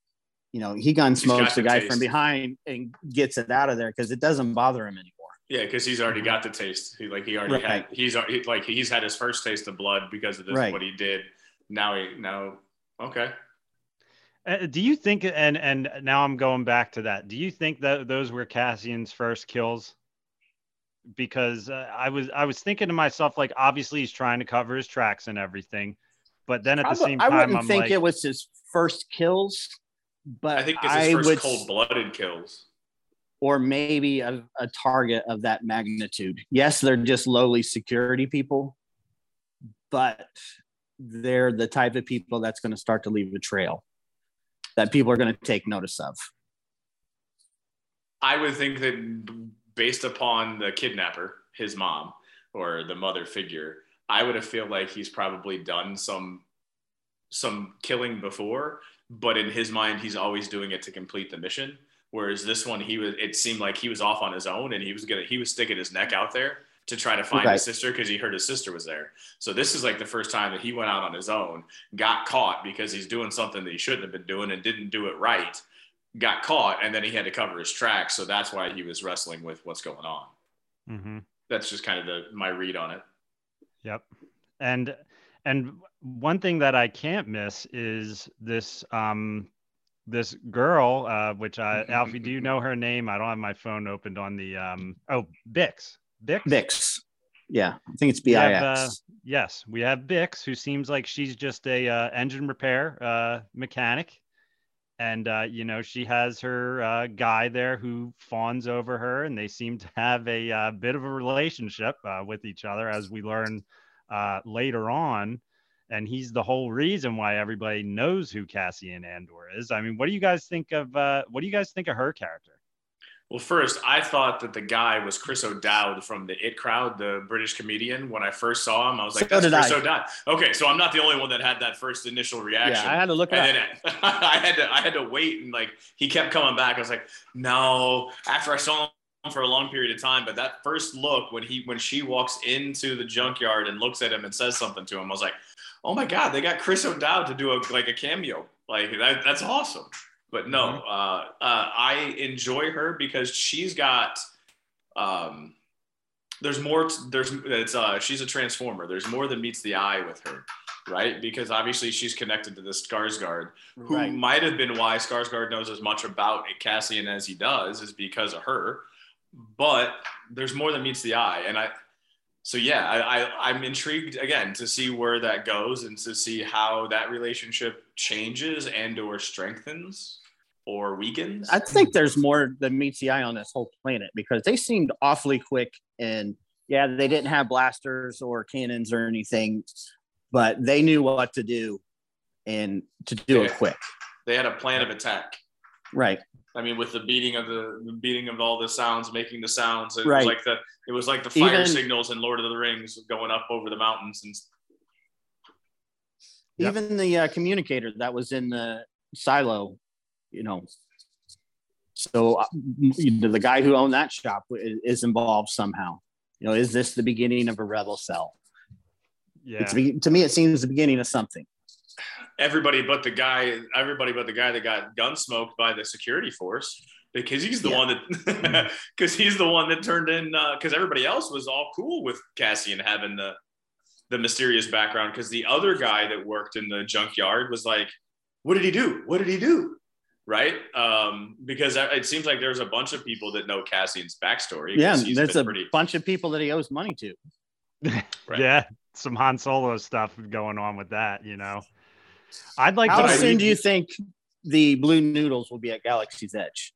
Speaker 3: you know, he gun smokes the
Speaker 2: the
Speaker 3: guy
Speaker 2: taste.
Speaker 3: from behind and gets it out of there because it doesn't bother him anymore.
Speaker 2: Yeah, because he's already got the taste. He like he already
Speaker 3: Right.
Speaker 2: had. He's already like he's had his first taste of blood because of this
Speaker 3: Right.
Speaker 2: what he did. Now he now okay.
Speaker 1: Uh, do you think and and now I'm going back to that. Do you think that those were Cassian's first kills? Because uh, I was I was thinking to myself like obviously he's trying to cover his tracks and everything, but then at the
Speaker 3: I,
Speaker 1: same
Speaker 3: I wouldn't
Speaker 1: I'm
Speaker 3: think
Speaker 1: like
Speaker 3: it was his first kills, but
Speaker 2: I think it's his
Speaker 3: I
Speaker 2: first
Speaker 3: would,
Speaker 2: cold blooded kills.
Speaker 3: or maybe a, a target of that magnitude. Yes, they're just lowly security people, but they're the type of people that's going to start to leave a trail that people are going to take notice of.
Speaker 2: I would think that based upon the kidnapper, his mom or the mother figure, I would have feel like he's probably done some some killing before, but in his mind, he's always doing it to complete the mission. Whereas this one, he was it seemed like he was off on his own and he was gonna he was sticking his neck out there to try to find
Speaker 3: Right.
Speaker 2: his sister because he heard his sister was there. So this is like the first time that he went out on his own, got caught because he's doing something that he shouldn't have been doing and didn't do it right got caught and then he had to cover his tracks so that's why he was wrestling with what's going on
Speaker 1: Mhm.
Speaker 2: that's just kind of the my read on it
Speaker 1: Yep. And and one thing that I can't miss is this um this girl, uh, which I *laughs* Alfie, do you know her name? I don't have my phone opened on the um oh Bix. Bix.
Speaker 3: Bix. Yeah, I think it's
Speaker 1: We
Speaker 3: BIX.
Speaker 1: have, uh, yes, we have Bix, who seems like she's just a uh, engine repair uh, mechanic, and uh, you know she has her uh, guy there who fawns over her, and they seem to have a uh, bit of a relationship uh, with each other, as we learn uh, later on. And he's the whole reason why everybody knows who Cassian Andor is. I mean, what do you guys think of? Uh, what do you guys think of her character?
Speaker 2: Well first i thought that the guy was chris o'dowd from the it crowd the british comedian when i first saw him i was like
Speaker 3: So
Speaker 2: that's chris
Speaker 3: I.
Speaker 2: o'dowd okay so i'm not the only one that had that first initial reaction
Speaker 3: yeah, I had to look at it up.
Speaker 2: and then *laughs* I had to I had to wait and like he kept coming back. I was like, no. After I saw him for a long period of time, but that first look when he when she walks into the junkyard and looks at him and says something to him, I was like, oh my god, they got Chris O'Dowd to do a like a cameo. Like that, that's awesome. But no,
Speaker 3: Mm-hmm.
Speaker 2: uh, uh, I enjoy her because she's got. Um, there's more. There's it's uh, she's a transformer. There's more than meets the eye with her, right? Because obviously she's connected to the Skarsgård, who
Speaker 3: Right.
Speaker 2: might have been why Skarsgård knows as much about Cassian as he does is because of her. But there's more than meets the eye, and I. So yeah, I, I I'm intrigued again to see where that goes and to see how that relationship changes and or strengthens or weakens.
Speaker 3: I think there's more than meets the eye on this whole planet because they seemed awfully quick and yeah, they didn't have blasters or cannons or anything, but they knew what to do and to do it quick.
Speaker 2: they had a plan of attack.
Speaker 3: Right.
Speaker 2: I mean, with the beating of the, the beating of all the sounds, making the sounds, it
Speaker 3: Right.
Speaker 2: was like the it was like the fire
Speaker 3: Even-
Speaker 2: signals in Lord of the Rings going up over the mountains and
Speaker 1: Yep.
Speaker 3: Even the uh, communicator that was in the silo, you know. So uh, you know, the guy who owned that shop is, is involved somehow. You know, is this the beginning of a rebel cell?
Speaker 1: Yeah.
Speaker 3: It's to me, it seems the beginning of something.
Speaker 2: everybody but the guy, everybody but the guy that got gun smoked by the security force because he's the
Speaker 3: Yeah.
Speaker 2: one that *laughs* because he's the one that turned in because everybody else was all cool with Cassian having the the mysterious background because the other guy that worked in the junkyard was like, "What did he do? What did he do?" Right? Um, because it seems like there's a bunch of people that know Cassian's backstory.
Speaker 3: Yeah,
Speaker 2: he's
Speaker 3: there's a
Speaker 2: pretty
Speaker 3: bunch of people that he owes money to.
Speaker 2: Right.
Speaker 1: Yeah, some Han Solo stuff going on with that. You know, I'd like
Speaker 3: How
Speaker 1: to.
Speaker 3: Soon do you think the blue noodles will be at Galaxy's Edge?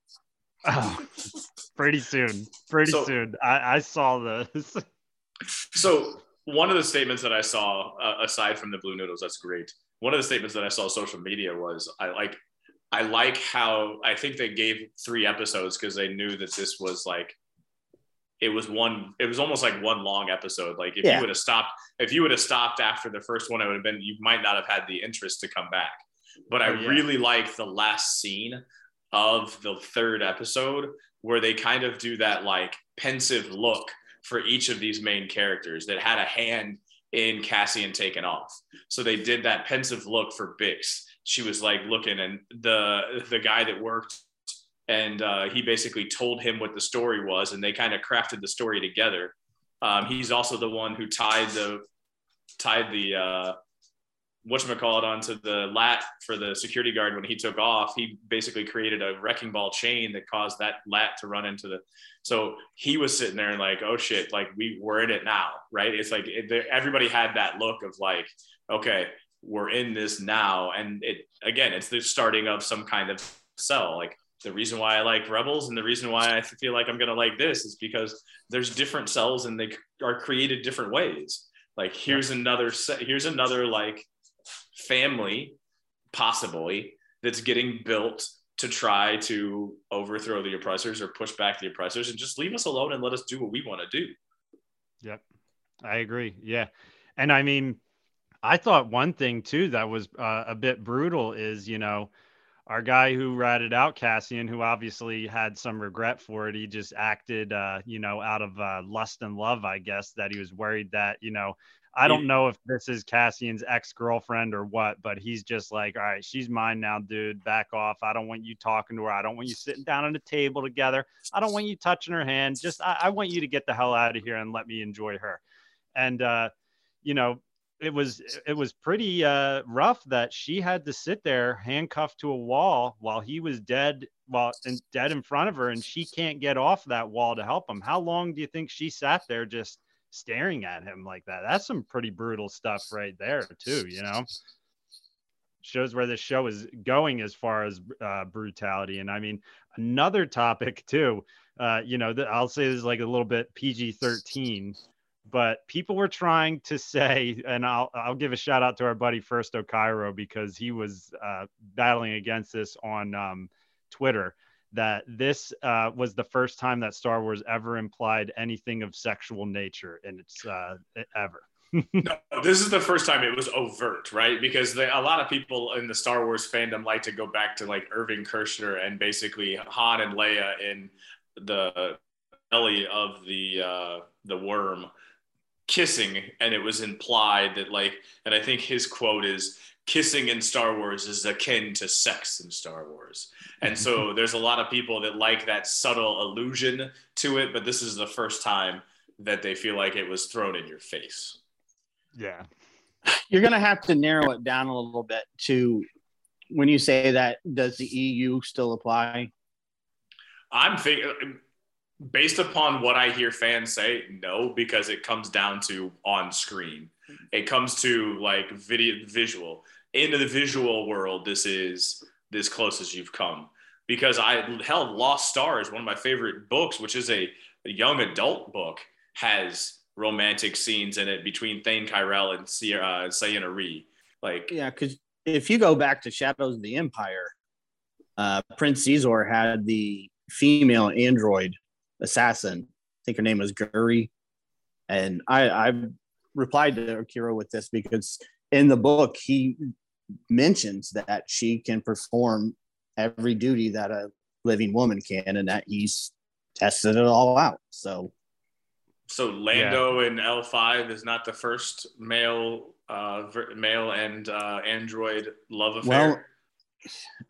Speaker 1: Oh, *laughs* pretty soon. Pretty
Speaker 2: So-
Speaker 1: soon. I, I saw this. *laughs*
Speaker 2: So one of the statements that I saw, uh, aside from the blue noodles, that's great. One of the statements that I saw on social media was, I like, I like how I think they gave three episodes because they knew that this was like, it was one, it was almost like one long episode. Like if
Speaker 3: Yeah.
Speaker 2: you would have stopped, if you would have stopped after the first one, it would have been, you might not have had the interest to come back. But I
Speaker 1: Oh, yeah.
Speaker 2: really like the last scene of the third episode where they kind of do that like pensive look for each of these main characters that had a hand in Cassian taking off. So they did that pensive look for Bix. She was like looking, and the the guy that worked, and uh, he basically told him what the story was, and they kind of crafted the story together. Um, he's also the one who tied the tied the uh, whatchamacallit onto the lat for the security guard when he took off. He basically created a wrecking ball chain that caused that lat to run into the. So he was sitting there and like, oh shit, like we we're in it now, right? It's like it, everybody had that look of like, okay, we're in this now, and it again, it's the starting of some kind of cell. Like the reason why I like Rebels and the reason why I feel like I'm gonna like this is because there's different cells and they are created different ways. Like here's another set, here's another like family possibly that's getting built to try to overthrow the oppressors or push back the oppressors and just leave us alone and let us do what we want to do.
Speaker 1: Yep. I agree. Yeah. And I mean, I thought one thing too that was uh, a bit brutal is, you know, our guy who ratted out Cassian, who obviously had some regret for it, he just acted, uh, you know, out of uh, lust and love, I guess, that he was worried that, you know, I don't know if this is Cassian's ex girlfriend or what, but he's just like, all right, she's mine now, dude. Back off. I don't want you talking to her. I don't want you sitting down at a table together. I don't want you touching her hand. Just, I, I want you to get the hell out of here and let me enjoy her. And, uh, you know, it was it was pretty uh, rough that she had to sit there handcuffed to a wall while he was dead while and dead in front of her and she can't get off that wall to help him. How long do you think she sat there just staring at him like that? That's some pretty brutal stuff right there too you know? Shows where this show is going as far as uh, brutality. And i mean another topic too uh, you know th- i'll say this is like a little bit pg-13 but people were trying to say, and I'll I'll give a shout out to our buddy First Cairo because he was uh, battling against this on um, Twitter. That this uh, was the first time that Star Wars ever implied anything of sexual nature in its uh, ever. *laughs*
Speaker 2: no, this is the first time it was overt, right? Because they, a lot of people in the Star Wars fandom like to go back to like Irving Kershner and basically Han and Leia in the belly of the uh, the worm kissing and it was implied that like and i think his quote is kissing in star wars is akin to sex in star wars and so *laughs* there's a lot of people that like that subtle allusion to it but this is the first time that they feel like it was thrown in your face
Speaker 1: Yeah.
Speaker 3: You're going to have to narrow it down a little bit to when you say that, does the EU still apply?
Speaker 2: i'm thinking based upon what i hear fans say no because it comes down to on screen. It comes to like video visual. Into the visual world this is this close as you've come. Because i hell lost stars one of my favorite books which is a, a young adult book has romantic scenes in it between thane kyrell and Sierra, uh, Ciena Ree. like
Speaker 3: Yeah, because if you go back to Shadows of the Empire, uh, Prince Xizor had the female android assassin. I think her name was Guri. And I, I replied to Akira with this because in the book, he mentions that she can perform every duty that a living woman can and that he's tested it all out. So,
Speaker 2: So Lando in L five is not the first male, uh, ver- male and uh, android love affair.
Speaker 3: Well,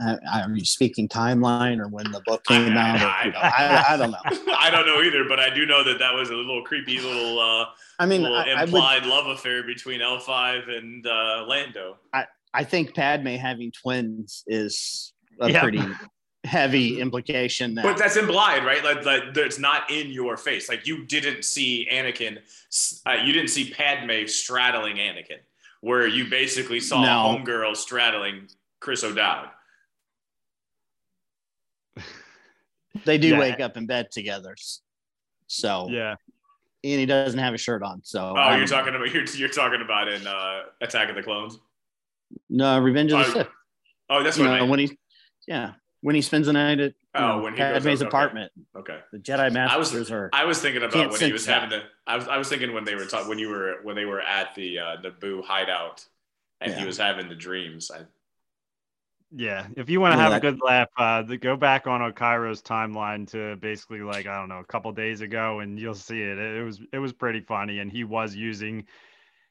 Speaker 3: uh, are you speaking timeline or when the book came
Speaker 2: I-
Speaker 3: out? or,
Speaker 2: I-
Speaker 3: you know, I, I don't know. *laughs*
Speaker 2: I don't know either, but I do know that that was a little creepy little, uh,
Speaker 3: I mean,
Speaker 2: little
Speaker 3: I, I would
Speaker 2: implied love affair between L5 and uh, Lando.
Speaker 3: I I think Padme having twins is a
Speaker 1: Yeah.
Speaker 3: pretty *laughs* heavy implication. That,
Speaker 2: But that's implied, right? Like, like it's not in your face. Like you didn't see Anakin, uh, you didn't see Padme straddling Anakin, where you basically saw
Speaker 3: No.
Speaker 2: homegirl straddling Chris O'Dowd. *laughs*
Speaker 3: they do
Speaker 1: Yeah.
Speaker 3: wake up in bed together. So
Speaker 1: Yeah.
Speaker 3: and he doesn't have a shirt on. So
Speaker 2: Oh,
Speaker 3: I
Speaker 2: you're talking about *laughs* you're, you're talking about in uh, Attack of the Clones.
Speaker 3: no Revenge of the
Speaker 2: Oh,
Speaker 3: Sith.
Speaker 2: Oh, that's
Speaker 3: You
Speaker 2: what I
Speaker 3: know, when he, yeah, when he spends the night at you
Speaker 2: Oh,
Speaker 3: know,
Speaker 2: when he goes
Speaker 3: Padme's
Speaker 2: up, okay.
Speaker 3: apartment,
Speaker 2: Okay.
Speaker 3: the Jedi
Speaker 2: I was
Speaker 3: Masters are.
Speaker 2: I was thinking about when he was
Speaker 3: sense
Speaker 2: having the. I was I was thinking when they were talking when you were when they were at the uh, Naboo hideout, and he was having the dreams. I,
Speaker 1: Yeah, if you want to
Speaker 3: Yeah,
Speaker 1: have
Speaker 3: that-
Speaker 1: a good laugh, uh, the, go back on Okairo's timeline to basically like I don't know a couple days ago, and you'll see it. It, was it was pretty funny, and he was using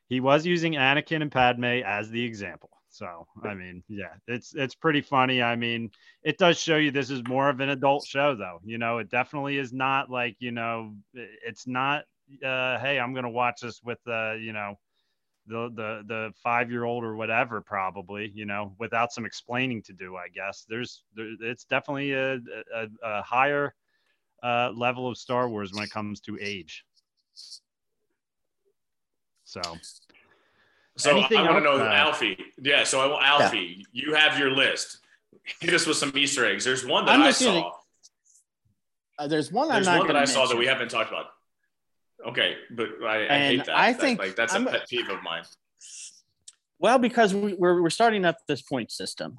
Speaker 1: he was using Anakin and Padme as the example. So I mean, yeah, it's it's pretty funny. I mean, it does show you this is more of an adult show, though. You know, it definitely is not like you know, it's not. Uh, hey, I'm gonna watch this with uh, you know the the the five year old or whatever probably you know without some explaining to do i guess there's there, it's definitely a, a, a higher uh, level of star wars when it comes to age so
Speaker 2: so
Speaker 1: Anything
Speaker 2: I want to know
Speaker 1: uh,
Speaker 2: Alfie. Yeah. So I want Alfie. You have your list. Hit us with some Easter eggs. There's one that
Speaker 3: I'm
Speaker 2: I saw.
Speaker 3: Uh, there's one
Speaker 2: There's
Speaker 3: I'm not
Speaker 2: one that
Speaker 3: gonna
Speaker 2: I saw that we haven't talked about. Okay, but I, I hate that.
Speaker 3: I
Speaker 2: That-
Speaker 3: think
Speaker 2: like that's
Speaker 3: I'm-
Speaker 2: a pet peeve of mine.
Speaker 3: Well, because we, we're we're starting up this point system,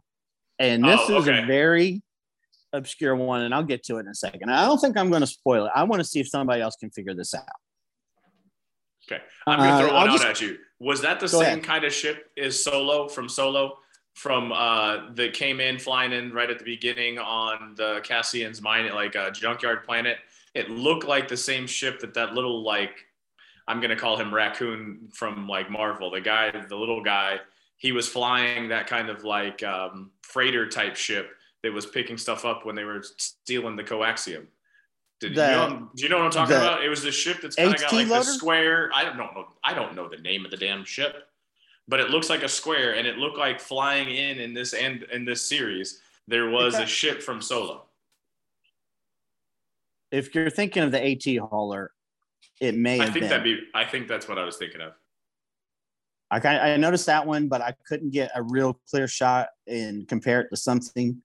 Speaker 3: and this
Speaker 2: Oh,
Speaker 3: is a very obscure one, and I'll get to it in a second. I don't think I'm going to spoil it. I want to see if somebody else can figure this out.
Speaker 2: Okay, I'm gonna
Speaker 3: Uh,
Speaker 2: throw one
Speaker 3: I'll
Speaker 2: out
Speaker 3: just-
Speaker 2: at you. Was that the same
Speaker 3: ahead.
Speaker 2: kind of ship as Solo from Solo, from uh, that came in flying in right at the beginning on the Cassian's mine, like a junkyard planet? It looked like the same ship that that little like I'm gonna call him Raccoon from like Marvel, the guy, the little guy. He was flying that kind of like um, freighter type ship that was picking stuff up when they were stealing the coaxium. Did
Speaker 3: The-
Speaker 2: you know, do you know what I'm talking about? It was the ship that's kind of got like the square. I don't know. I don't know the name of the damn ship, but it looks like a square, and it looked like flying in in this end in this series. There was a ship from Solo.
Speaker 3: If you're thinking of the AT hauler, it may
Speaker 2: I think
Speaker 3: been.
Speaker 2: that'd be. I think that's what I was thinking of.
Speaker 3: I kind I noticed that one, but I couldn't get a real clear shot and compare it to something.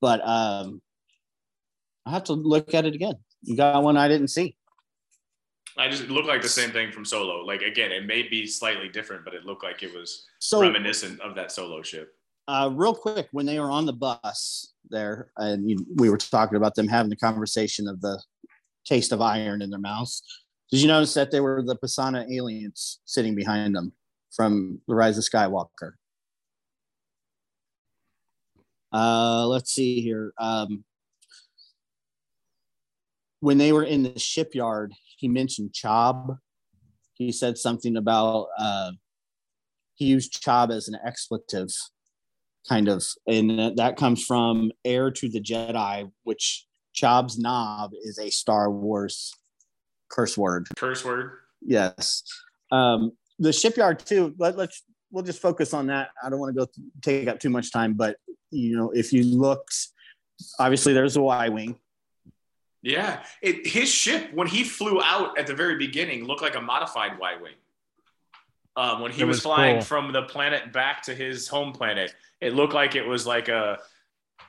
Speaker 3: But um, I have to look at it again. You got one I didn't see.
Speaker 2: I just looked like the same thing from Solo. Like again, it may be slightly different, but it looked like it was
Speaker 3: So
Speaker 2: reminiscent of that Solo ship.
Speaker 3: Uh, real quick, when they were on the bus there, and you, we were talking about them having the conversation of the taste of iron in their mouths. Did you notice that they were the Pisana aliens sitting behind them from the Rise of Skywalker? Uh, let's see here. Um, when they were in the shipyard, he mentioned Chob. He said something about uh, he used Chob as an expletive kind of and that- that comes from heir to the jedi which chob's knob is a star wars curse word
Speaker 2: Curse word.
Speaker 3: yes um the shipyard too let, let's we'll just focus on that i don't want to go th- take up too much time but you know if you looked obviously there's a y-wing
Speaker 2: Yeah, it, his ship when he flew out at the very beginning looked like a modified Y-wing. Um, when he was,
Speaker 1: was
Speaker 2: flying
Speaker 1: cool.
Speaker 2: from the planet back to his home planet, it looked like it was like a,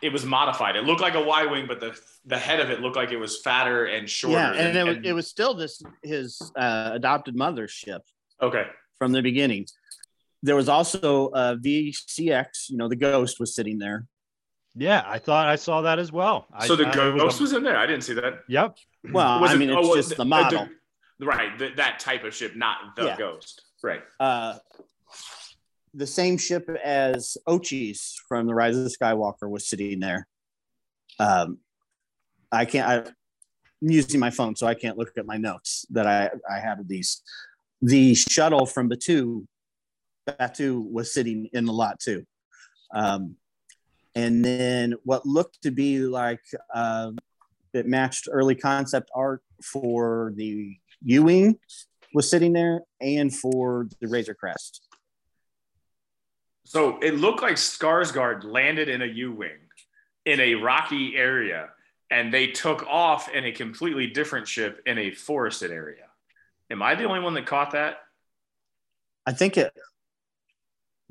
Speaker 2: it was modified. It looked like a Y-wing, but the the head of it looked like it was fatter and shorter.
Speaker 3: yeah and, it, was,
Speaker 2: and-
Speaker 3: it was still this his uh, adopted mother's ship
Speaker 2: okay.
Speaker 3: from the beginning there was also a vcx you know the ghost was sitting there
Speaker 1: yeah i thought i saw that as well I
Speaker 2: So the
Speaker 1: thought it
Speaker 2: ghost
Speaker 1: a-
Speaker 2: was in there. I didn't see that.
Speaker 1: yep
Speaker 3: well
Speaker 2: Was
Speaker 3: i
Speaker 2: it-
Speaker 3: mean it's
Speaker 2: oh,
Speaker 3: just
Speaker 2: the-
Speaker 3: the model
Speaker 2: the- right, th- that type of ship, not the
Speaker 3: Yeah.
Speaker 2: ghost. Right.
Speaker 3: uh, the same ship as Ochi's from the Rise of the Skywalker was sitting there. Um, I can't. I, I'm using my phone, so I can't look at my notes that I I have of these. The shuttle from Batuu, Batuu was sitting in the lot too. Um, and then what looked to be like uh, it matched early concept art for the U-wing was sitting there, and for the Razor Crest.
Speaker 2: So it looked like Skarsgård landed in a U-wing in a rocky area, and they took off in a completely different ship in a forested area. Am I the only one that caught that?
Speaker 3: I think it.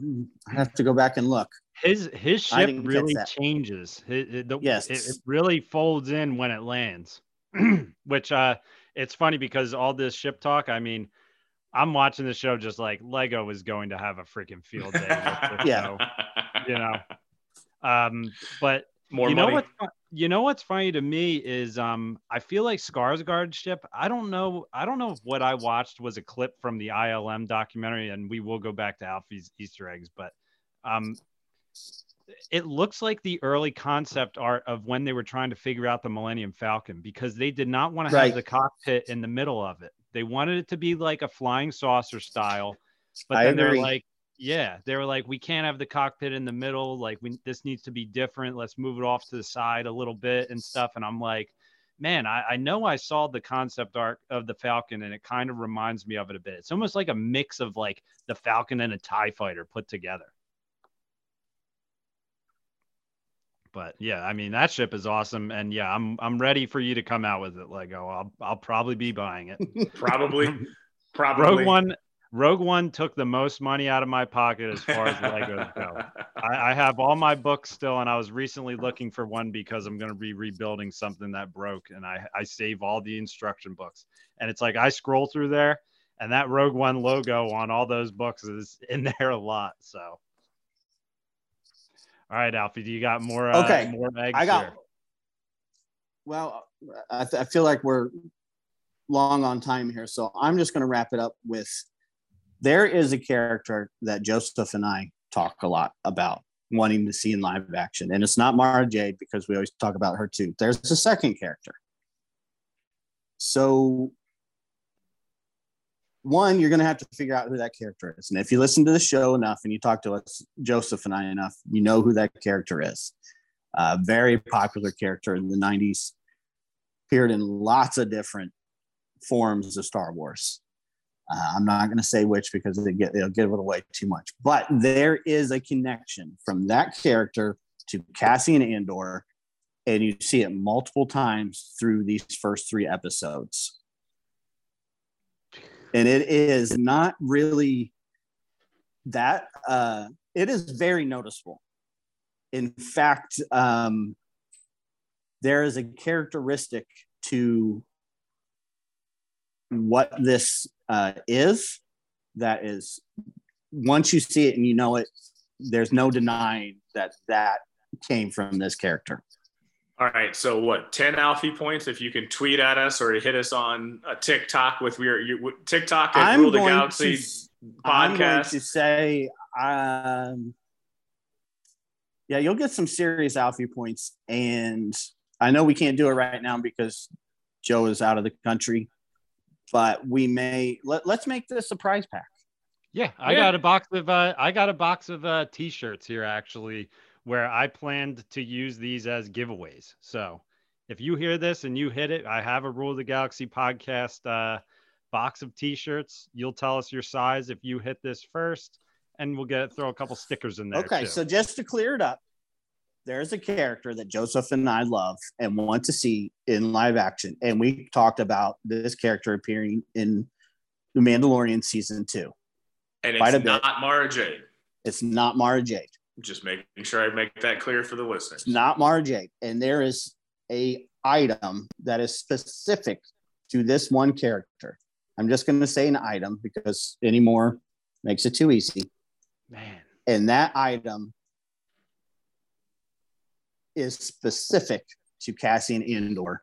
Speaker 3: I have to go back and look.
Speaker 1: His his ship really changes. It, it- the-
Speaker 3: Yes.
Speaker 1: it, it really folds in when it lands, *clears throat* which uh, it's funny because all this ship talk. I mean, I'm watching the show just like Lego is going to have a freaking field day. with *laughs* this
Speaker 3: Yeah.
Speaker 1: show, you know. Um, but
Speaker 2: More
Speaker 1: you know
Speaker 2: money.
Speaker 1: what's fu- you know what's funny to me is um I feel like Skarsgård ship. I don't know. I don't know if what I watched was a clip from the ILM documentary, and we will go back to Alfie's Easter eggs, but um it looks like the early concept art of when they were trying to figure out the Millennium Falcon because they did not want to
Speaker 3: Right.
Speaker 1: have the cockpit in the middle of it. They wanted it to be like a flying saucer style, but
Speaker 3: I
Speaker 1: then they're like, yeah, they were like, we can't have the cockpit in the middle. Like, we this needs to be different. Let's move it off to the side a little bit and stuff. And I'm like, man, I, I know I saw the concept art of the Falcon, and it kind of reminds me of it a bit. It's almost like a mix of like the Falcon and a Tie Fighter put together. But yeah, I mean that ship is awesome, and yeah, I'm I'm ready for you to come out with it, Lego. I'll I'll probably be buying it. *laughs*
Speaker 2: Probably. *laughs* Probably.
Speaker 1: Rogue One, Rogue One took the most money out of my pocket as far as Legos go. *laughs* I, I have all my books still, and I was recently looking for one because I'm going to be rebuilding something that broke, and I I save all the instruction books, and it's like I scroll through there, and that Rogue One logo on all those books is in there a lot. So, all right, Alfie, do you got more? Uh,
Speaker 3: Okay,
Speaker 1: more eggs
Speaker 3: I got.
Speaker 1: here?
Speaker 3: Well, I, th- I feel like we're long on time here, so I'm just going to wrap it up with. There is a character that Joseph and I talk a lot about wanting to see in live action, and it's not Mara Jade because we always talk about her too. There's a second character. So, one, you're going to have to figure out who that character is, and if you listen to the show enough and you talk to us, Joseph and I enough, you know who that character is. Uh, very popular character in the 90s appeared in lots of different forms of Star Wars. Uh, I'm not going to say which because they'll give it away too much. But there is a connection from that character to Cassian Andor, and you see it multiple times through these first three episodes. And it is not really that, uh, it is very noticeable. In fact, um, there is a characteristic to what this uh, is that is once you see it and you know it there's no denying that that came from this character
Speaker 2: All right. So what? Ten Alfie points if you can tweet at us or hit us on a TikTok with your, your TikTok at
Speaker 3: i'm
Speaker 2: Rule the
Speaker 3: going
Speaker 2: Galaxy
Speaker 3: to i'm going
Speaker 2: podcast.
Speaker 3: to say um yeah you'll get some serious alfie points and i know we can't do it right now because joe is out of the country but we may let, let's make this a prize pack
Speaker 1: Yeah, I
Speaker 2: Yeah.
Speaker 1: got a box of uh, I got a box of uh, t-shirts here actually, where I planned to use these as giveaways. So if you hear this and you hit it, I have a Rule of the Galaxy podcast uh, box of t-shirts. You'll tell us your size if you hit this first, and we'll get throw a couple stickers in there.
Speaker 3: Okay,
Speaker 1: too.
Speaker 3: so just to clear it up, there's a character that Joseph and I love and want to see in live action. And we talked about this character appearing in The Mandalorian season two.
Speaker 2: and
Speaker 3: quite a
Speaker 2: it's
Speaker 3: bit.
Speaker 2: not Mara Jade.
Speaker 3: It's not Mara Jade.
Speaker 2: Just making sure I make that clear for the listeners.
Speaker 3: It's not Mara Jade. And there is a item that is specific to this one character. I'm just going to say an item because any more makes it too easy.
Speaker 1: man,
Speaker 3: and that item is specific to Cassian Andor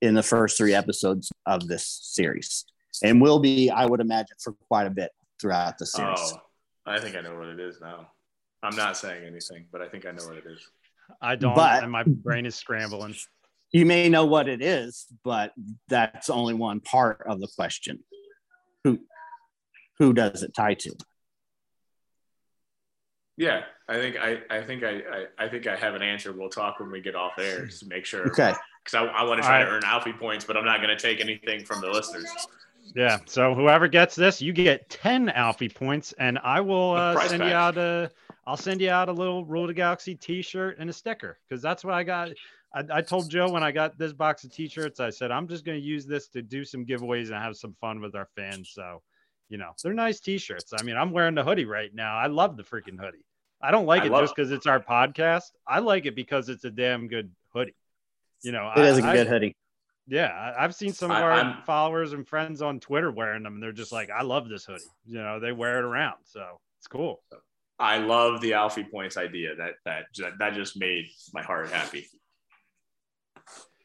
Speaker 3: in the first three episodes of this series, and will be, I would imagine, for quite a bit throughout the series.
Speaker 2: Oh, I think I know what it is now. I'm not saying anything, but I think I know what it is.
Speaker 1: I don't,
Speaker 3: But-
Speaker 1: and my brain is scrambling.
Speaker 3: You may know what it is, but that's only one part of the question. Who who does it tie to?
Speaker 2: Yeah, I think I, I think I, I, I think I have an answer. We'll talk when we get off air to make sure.
Speaker 3: Okay.
Speaker 2: Because I, I want to try
Speaker 1: All
Speaker 2: to earn Alfie points, but I'm not going to take anything from the listeners.
Speaker 1: Yeah. So whoever gets this, you get 10 Alfie points, and I will uh,
Speaker 2: prize
Speaker 1: send you out a. I'll send you out a little Rule of the Galaxy T-shirt and a sticker because that's what I got. I, I told Joe when I got this box of T-shirts, I said I'm just going to use this to do some giveaways and have some fun with our fans. So, you know, they're nice T-shirts. I mean, I'm wearing the hoodie right now. I love the freaking hoodie. I don't like
Speaker 2: I
Speaker 1: it just because it's our podcast. I like it because it's a damn good hoodie. You know,
Speaker 3: it is a good hoodie.
Speaker 1: yeah, I- I've seen some of our
Speaker 2: I'm-
Speaker 1: followers and friends on Twitter wearing them, and they're just like, "I love this hoodie." You know, they wear it around, so it's cool.
Speaker 2: I love the Alfie points idea. That that that just made my heart happy.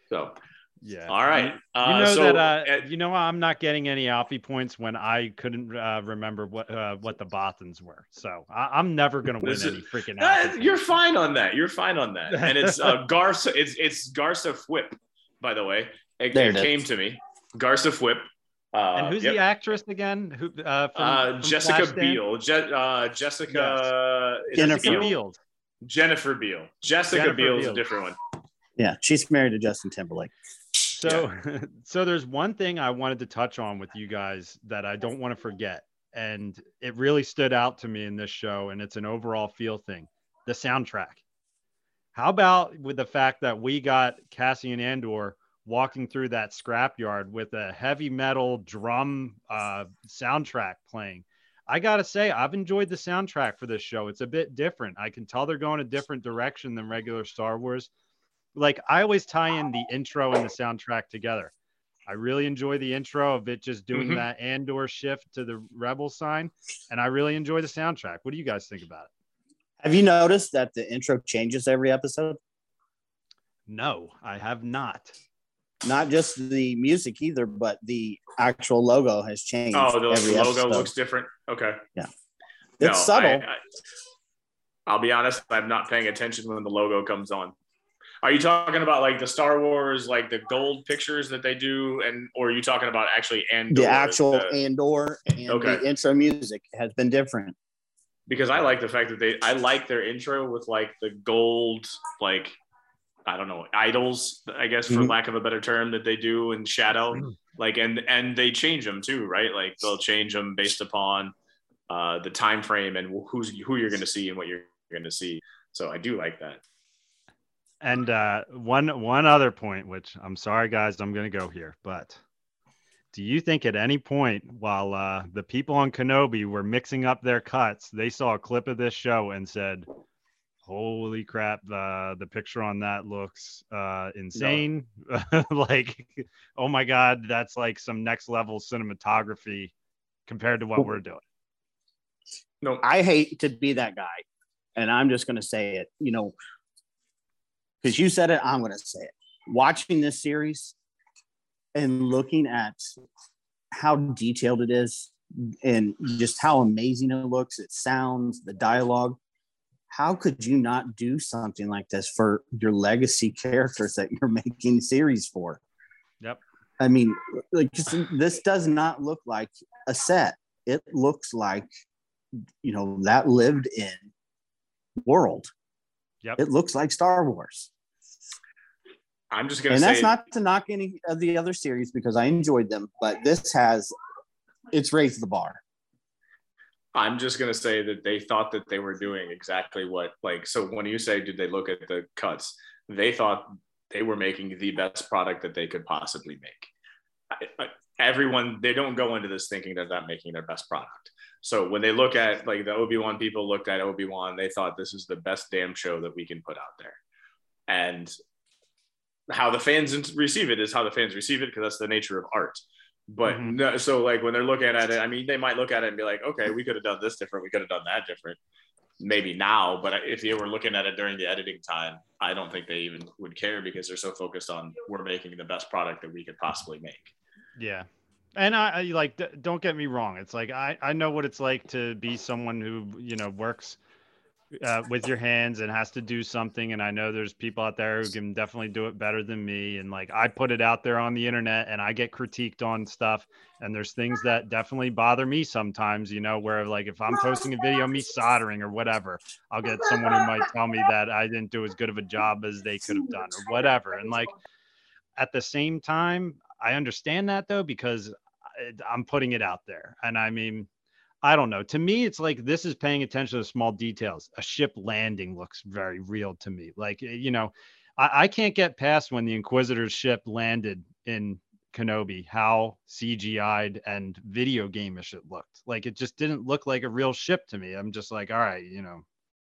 Speaker 2: So
Speaker 1: Yeah.
Speaker 2: all right,
Speaker 1: You, you
Speaker 2: uh,
Speaker 1: know
Speaker 2: so,
Speaker 1: that uh,
Speaker 2: uh,
Speaker 1: you know I'm not getting any Alfie points when I couldn't uh, remember what uh, what the Bothans were. So I, I'm never gonna win
Speaker 2: is-
Speaker 1: any freaking.
Speaker 2: Uh,
Speaker 1: Alfie
Speaker 2: you're
Speaker 1: points.
Speaker 2: fine on that. You're fine on that. And it's uh, *laughs* Garsa. It's it's Garsa Whip, by the way. It,
Speaker 3: There
Speaker 2: it
Speaker 3: it is.
Speaker 2: came to me. Garsa Whip. Uh,
Speaker 1: And who's
Speaker 2: yep.
Speaker 1: the actress again? Who? Uh, from,
Speaker 2: uh,
Speaker 1: from
Speaker 2: Jessica
Speaker 1: Flashdance?
Speaker 2: Biel. Je- uh, Jessica. is it
Speaker 3: Jennifer
Speaker 1: Jessica
Speaker 2: Biel?
Speaker 1: Biel.
Speaker 2: Jennifer Biel. Jessica
Speaker 1: Jennifer
Speaker 2: Biel is a different one.
Speaker 3: Yeah, she's married to Justin Timberlake.
Speaker 1: So, *laughs* so there's one thing I wanted to touch on with you guys that I don't want to forget, and it really stood out to me in this show, and it's an overall feel thing: the soundtrack. How about with the fact that we got Cassian Andor walking through that scrapyard with a heavy metal drum uh, soundtrack playing? I gotta say, I've enjoyed the soundtrack for this show. It's a bit different. I can tell they're going a different direction than regular Star Wars like I always tie in the intro and the soundtrack together. I really enjoy the intro of it just doing
Speaker 2: Mhm.
Speaker 1: that Andor shift to the rebel sign, and I really enjoy the soundtrack. What do you guys think about it?
Speaker 3: Have you noticed that the intro changes every episode?
Speaker 1: No, I have not.
Speaker 3: Not just the music either, but the actual logo has changed.
Speaker 2: Oh, the, logo
Speaker 3: episode.
Speaker 2: looks different. Okay. Yeah.
Speaker 3: It's
Speaker 2: No,
Speaker 3: subtle.
Speaker 2: I, will be honest. I'm not paying attention when the logo comes on. Are you talking about like the Star Wars, like the gold pictures that they do, and or are you talking about actually Andor?
Speaker 3: the actual
Speaker 2: the-
Speaker 3: Andor and
Speaker 2: Okay.
Speaker 3: the intro music has been different.
Speaker 2: because I like the fact that they I like their intro with like the gold like I don't know idols I guess for
Speaker 3: Mhm.
Speaker 2: lack of a better term that they do in shadow
Speaker 1: Mhm.
Speaker 2: like and and they change them too right like they'll change them based upon uh the time frame and who's who you're going to see and what you're going to see so I do like that
Speaker 1: And uh, one one other point, which I'm sorry, guys, I'm going to go here, but do you think at any point while uh, the people on Kenobi were mixing up their cuts, they saw a clip of this show and said, "Holy crap! The the picture on that looks uh, insane! *laughs* like, oh my god, that's like some next level cinematography compared to what we're doing."
Speaker 2: no
Speaker 3: I hate to be that guy, and I'm just going to say it. You know, because you said it, I'm going to say it. Watching this series and looking at how detailed it is, and just how amazing it looks, it sounds, the dialogue. How could you not do something like this for your legacy characters that you're *laughs* making series for?
Speaker 1: Yep.
Speaker 3: I mean, like just, this does not look like a set. It looks like you know that lived in world.
Speaker 1: Yep.
Speaker 3: It looks like Star Wars,
Speaker 2: I'm just going to
Speaker 3: and
Speaker 2: say
Speaker 3: that's not to knock any of the other series because I enjoyed them, but this has it's raised the bar.
Speaker 2: I'm just gonna say that they thought that they were doing exactly what like so when you say did they look at the cuts, they thought they were making the best product that they could possibly make. I, I, everyone they don't go into this thinking they're not making their best product. So when they look at like the Obi-Wan people looked at Obi-Wan, they thought this is the best damn show that we can put out there. And how the fans receive it is how the fans receive it because that's the nature of art. But
Speaker 1: Mhm.
Speaker 2: no, so like when they're looking at it, I mean, they might look at it and be like, okay, we could have done this different. We could have done that different. Maybe now, but if you were looking at it during the editing time, I don't think they even would care because they're so focused on we're making the best product that we could possibly make.
Speaker 1: Yeah. And I, I like, d- don't get me wrong. It's like, I, I know what it's like to be someone who, you know, works uh, *laughs* with your hands and has to do something. And I know there's people out there who can definitely do it better than me. And like I put it out there on the internet and I get critiqued on stuff. And there's things that definitely bother me sometimes, you know, where like if I'm posting a video of me soldering or whatever, I'll get someone who might tell me that I didn't do as good of a job as they could have done or whatever. And like at the same time, I understand that though, because I'm putting it out there. And I mean, I don't know. To me, it's like this is paying attention to small details. A ship landing looks very real to me. Like, eh, you know, I, I can't get past when the Inquisitor's ship landed in Kenobi, how CGI'd and video gameish it looked. Like it just didn't look like a real ship to me. I'm just like, all right, you know,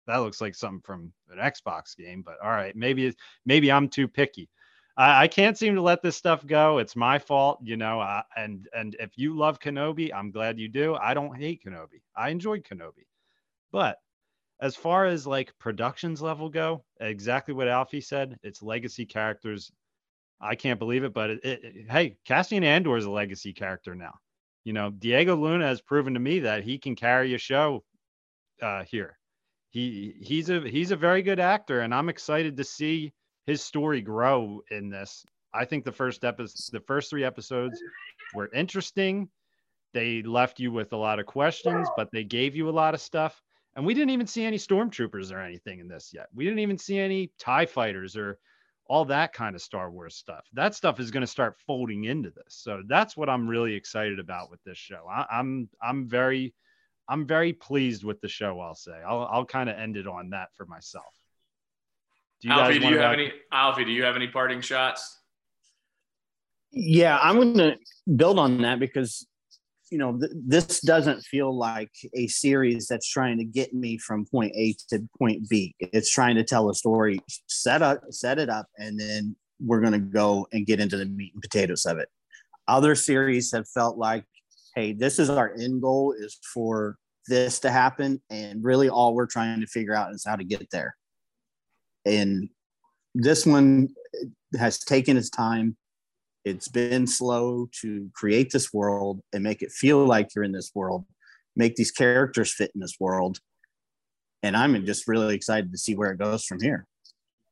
Speaker 1: that looks like something from an Xbox game, but all right, maybe maybe I'm too picky. I, I can't seem to let this stuff go. It's my fault, you know. Uh, and and if you love Kenobi, I'm glad you do. I don't hate Kenobi. I enjoyed Kenobi, but as far as like productions level go, exactly what Alfie said. It's legacy characters. I can't believe it, but it, it, hey, Cassian Andor is a legacy character now. You know, Diego Luna has proven to me that he can carry a show uh, here. He he's a he's a very good actor, and I'm excited to see his story grow in this. I think the first episode, the first three episodes were interesting. They left you with a lot of questions, but they gave you a lot of stuff. And we didn't even see any stormtroopers or anything in this yet. We didn't even see any TIE fighters or all that kind of Star Wars stuff. That stuff is going to start folding into this. So that's what I'm really excited about with this show. I, I'm I'm very I'm very pleased with the show. I'll say I'll I'll kind of end it on that for myself.
Speaker 2: Do you Alfie, do you have any Alfie, do you have any parting shots?
Speaker 3: Yeah, I'm going to build on that because you know th- this doesn't feel like a series that's trying to get me from point A to point B. It's trying to tell a story, set up, set it up, and then we're going to go and get into the meat and potatoes of it. Other series have felt like, hey, this is our end goal is for this to happen, and really all we're trying to figure out is how to get there and this one has taken its time. It's been slow to create this world and make it feel like you're in this world make these characters fit in this world. And i'm just really excited to see where it goes from here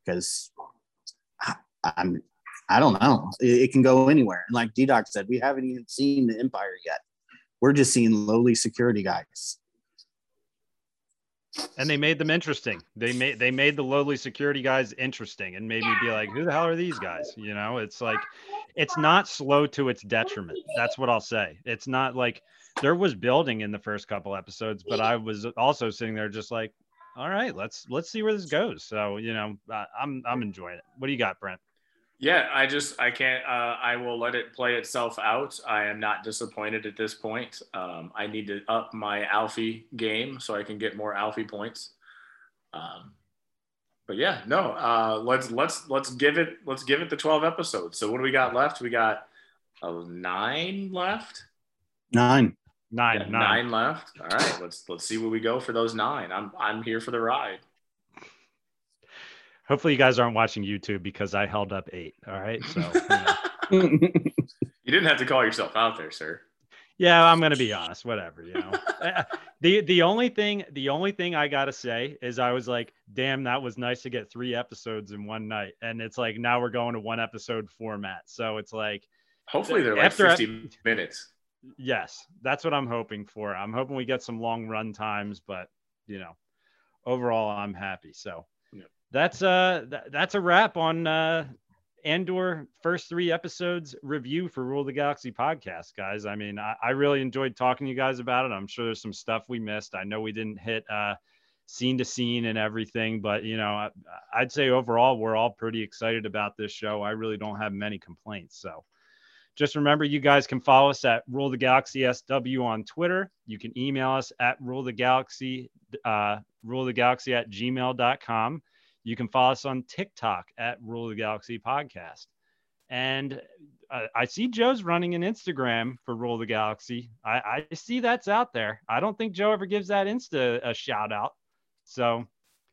Speaker 3: because i'm i don't know. It, it can go anywhere. And like d-doc said we haven't even seen the empire yet. We're just seeing lowly security guys
Speaker 1: and they made them interesting. They made they made the lowly security guys interesting and made me be like, who the hell are these guys? You know, it's like it's not slow to its detriment. That's what I'll say. It's not like there was building in the first couple episodes, but I was also sitting there just like, all right, let's let's see where this goes. So you know, I'm I'm enjoying it. What do you got, Brent?
Speaker 2: Yeah, I just I can't. Uh, I will let it play itself out. I am not disappointed at this point. Um, I need to up my Alfie game so I can get more Alfie points. Um, but yeah, no. Uh, let's let's let's give it let's give it the twelve episodes. So what do we got left? We got uh, nine left.
Speaker 3: Nine.
Speaker 1: Nine,
Speaker 2: yeah, nine. Nine left. All right. Let's let's see where we go for those nine. I'm I'm here for the ride.
Speaker 1: Hopefully, you guys aren't watching YouTube because I held up eight. All right. So
Speaker 2: you, know. *laughs* you didn't have to call yourself out there, sir.
Speaker 1: Yeah, I'm gonna be honest. Whatever, you know. Uh, *laughs* the the only thing the only thing I gotta say is I was like, damn, that was nice to get three episodes in one night, and it's like now we're going to one episode format. So it's like,
Speaker 2: hopefully they're like 50 minutes.
Speaker 1: Yes, that's what I'm hoping for. I'm hoping we get some long run times, but you know, overall, I'm happy. So that's uh th- that's a wrap on uh Andor first three episodes review for Rule of the Galaxy podcast, guys. I mean, I, I, really enjoyed talking to you guys about it. I'm sure there's some stuff we missed. I know we didn't hit uh, scene to scene and everything, but you know, I, I'd say overall we're all pretty excited about this show. I really don't have many complaints. So just remember, you guys can follow us at Rule the Galaxy SW on Twitter. You can email us at Rule the Galaxy, uh, Rule the Galaxy at gmail.com. You can follow us on TikTok at Rule of the Galaxy Podcast. And uh, I see Joe's running an Instagram for Rule of the Galaxy. I, I see that's out there. I don't think Joe ever gives that Insta a shout out. So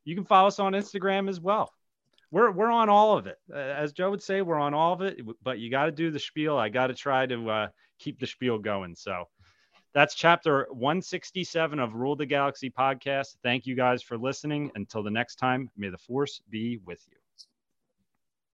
Speaker 1: you can follow us on Instagram as well. We're, we're on all of it. Uh, as Joe would say, we're on all of it, but you got to do the spiel. I got to try to uh, keep the spiel going. So that's chapter 167 of Rule the Galaxy podcast. Thank you guys for listening. Until the next time, may the force be with you.